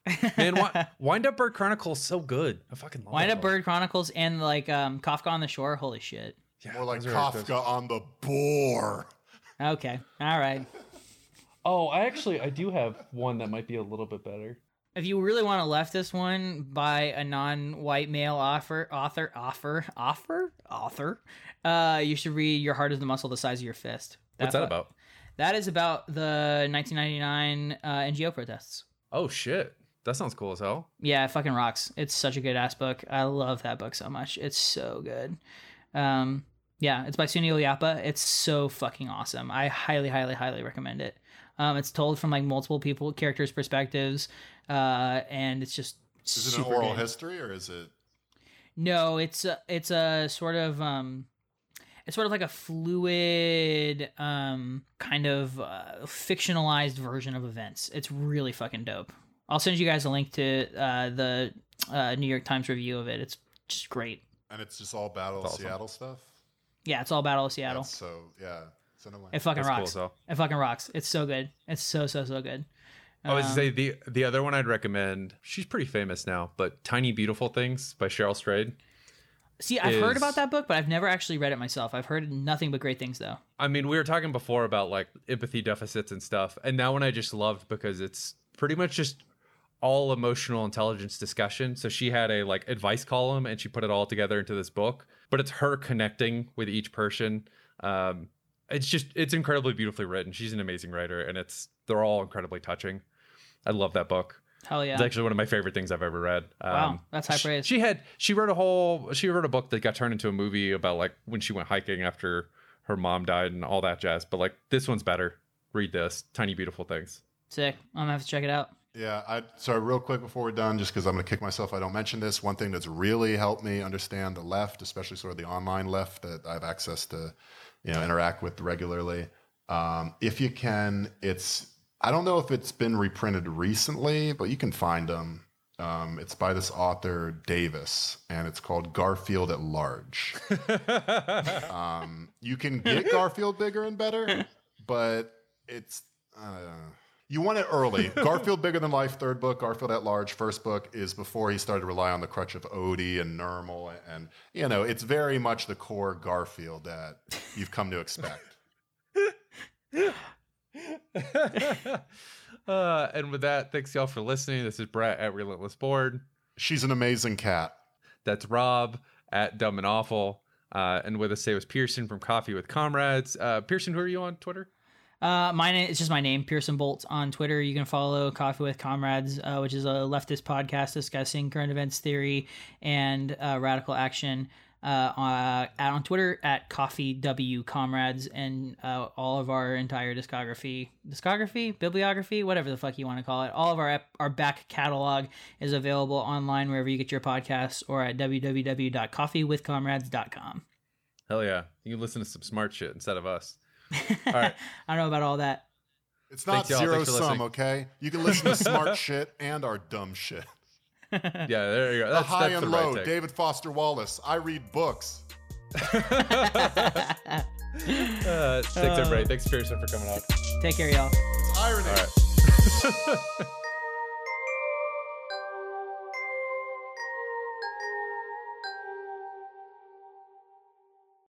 Speaker 2: *laughs*
Speaker 3: Man, Wi- Wind Up Bird Chronicles so good. I fucking love
Speaker 1: Wind
Speaker 3: that
Speaker 1: Up
Speaker 3: book.
Speaker 1: Bird Chronicles and like um, Kafka on the Shore. Holy shit.
Speaker 3: Yeah,
Speaker 2: More like
Speaker 3: those are- those-
Speaker 2: Kafka on the boar.
Speaker 1: Okay, all right.
Speaker 3: Oh, I actually I do have one that might be a little bit better.
Speaker 1: If you really want a leftist one by a non-white male author, author, offer, offer, author, uh, you should read "Your Heart Is the Muscle the Size of Your Fist."
Speaker 3: What's that
Speaker 1: fu-
Speaker 3: about?
Speaker 1: That is about the 1999 uh, NGO protests.
Speaker 3: Oh shit, that sounds cool as hell.
Speaker 1: Yeah, it fucking rocks. It's such a good ass book. I love that book so much. It's so good. Um, yeah, it's by Sunil Yapa. It's so fucking awesome. I highly, highly, highly recommend it. Um, it's told from like multiple people, characters' perspectives, uh, and it's just
Speaker 2: Is it an
Speaker 1: super
Speaker 2: oral
Speaker 1: good.
Speaker 2: history or is it?
Speaker 1: No, it's a, it's a sort of um, it's sort of like a fluid um kind of uh, fictionalized version of events. It's really fucking dope. I'll send you guys a link to uh, the uh, New York Times review of it. It's just great.
Speaker 2: And it's just all Battle of
Speaker 3: awesome.
Speaker 2: Seattle stuff.
Speaker 1: Yeah, it's all Battle of Seattle.
Speaker 2: That's so yeah, send a link.
Speaker 1: It fucking
Speaker 3: That's cool
Speaker 1: rocks.
Speaker 3: as hell.
Speaker 1: It fucking rocks. It's so good. It's so so so good.
Speaker 3: I was to
Speaker 1: Um,
Speaker 3: say the the other one I'd recommend. She's pretty famous now, but Tiny Beautiful Things by Cheryl Strayed.
Speaker 1: See, I've heard
Speaker 3: is-
Speaker 1: about that book, but I've never actually read it myself. I've heard nothing but great things though.
Speaker 3: I mean, we were talking before about like empathy deficits and stuff, and that one I just loved because it's pretty much just all emotional intelligence discussion. So she had a like advice column, and she put it all together into this book. But it's her connecting with each person. Um, it's just it's incredibly beautifully written. She's an amazing writer, and it's they're all incredibly touching. I love that book.
Speaker 1: Hell yeah.
Speaker 3: It's actually one of my favorite things I've ever read.
Speaker 1: Wow,
Speaker 3: Um,
Speaker 1: that's high
Speaker 3: she-
Speaker 1: praise.
Speaker 3: She had she wrote a whole she wrote a book that got turned into a movie about like when she went hiking after her mom died and all that jazz. But like this one's better. Read this, Tiny Beautiful Things.
Speaker 1: Sick. I'm gonna have to check it out.
Speaker 2: Yeah, I sorry, real quick before we're done, just because I'm going to kick myself I don't mention this. One thing that's really helped me understand the left, especially sort of the online left that I have access to, you know, interact with regularly. Um, if you can, it's I don't know if it's been reprinted recently, but you can find them. Um, it's by this author Davis, and it's called Garfield at Large. *laughs* um, you can get Garfield bigger and better, but it's uh, you want it early. *laughs* Garfield Bigger Than Life, third book. Garfield at Large, first book is before he started to rely on the crutch of Odie and Nermal, and, and you know it's very much the core Garfield that you've come to expect. *laughs* *laughs*
Speaker 3: uh, and with that, thanks y'all for listening. This is Brett at Relentless Board.
Speaker 2: She's an amazing cat.
Speaker 3: That's Rob at Dumb and Awful. Uh, and with us today was Pearson from Coffee with Comrades. Uh, Pearson, who are you on Twitter?
Speaker 1: Uh, my name it's just my name, Pearson Bolt on Twitter. You can follow Coffee with Comrades, uh, which is a leftist podcast discussing current events theory and uh, radical action. uh, uh, on Twitter at Coffee W Comrades, and uh, all of our entire discography, discography, bibliography, whatever the fuck you want to call it. All of our our back catalog is available online wherever you get your podcasts, or at www.coffeewithcomrades.com.
Speaker 3: Hell yeah. You can listen to some smart shit instead of us. All right. *laughs*
Speaker 1: I don't know about all that.
Speaker 2: It's not
Speaker 3: Thanks,
Speaker 2: zero
Speaker 3: Thanks for
Speaker 2: sum,
Speaker 3: listening.
Speaker 2: okay? You can listen to smart *laughs* shit and our dumb shit. *laughs*
Speaker 3: Yeah, there you go.
Speaker 2: The high
Speaker 3: that's
Speaker 2: and
Speaker 3: the
Speaker 2: low,
Speaker 3: right.
Speaker 2: David Foster Wallace. I read books.
Speaker 3: Uh, thanks, everybody. Thanks, Pearson, for coming out.
Speaker 1: Take care, y'all.
Speaker 2: It's irony.
Speaker 3: All right.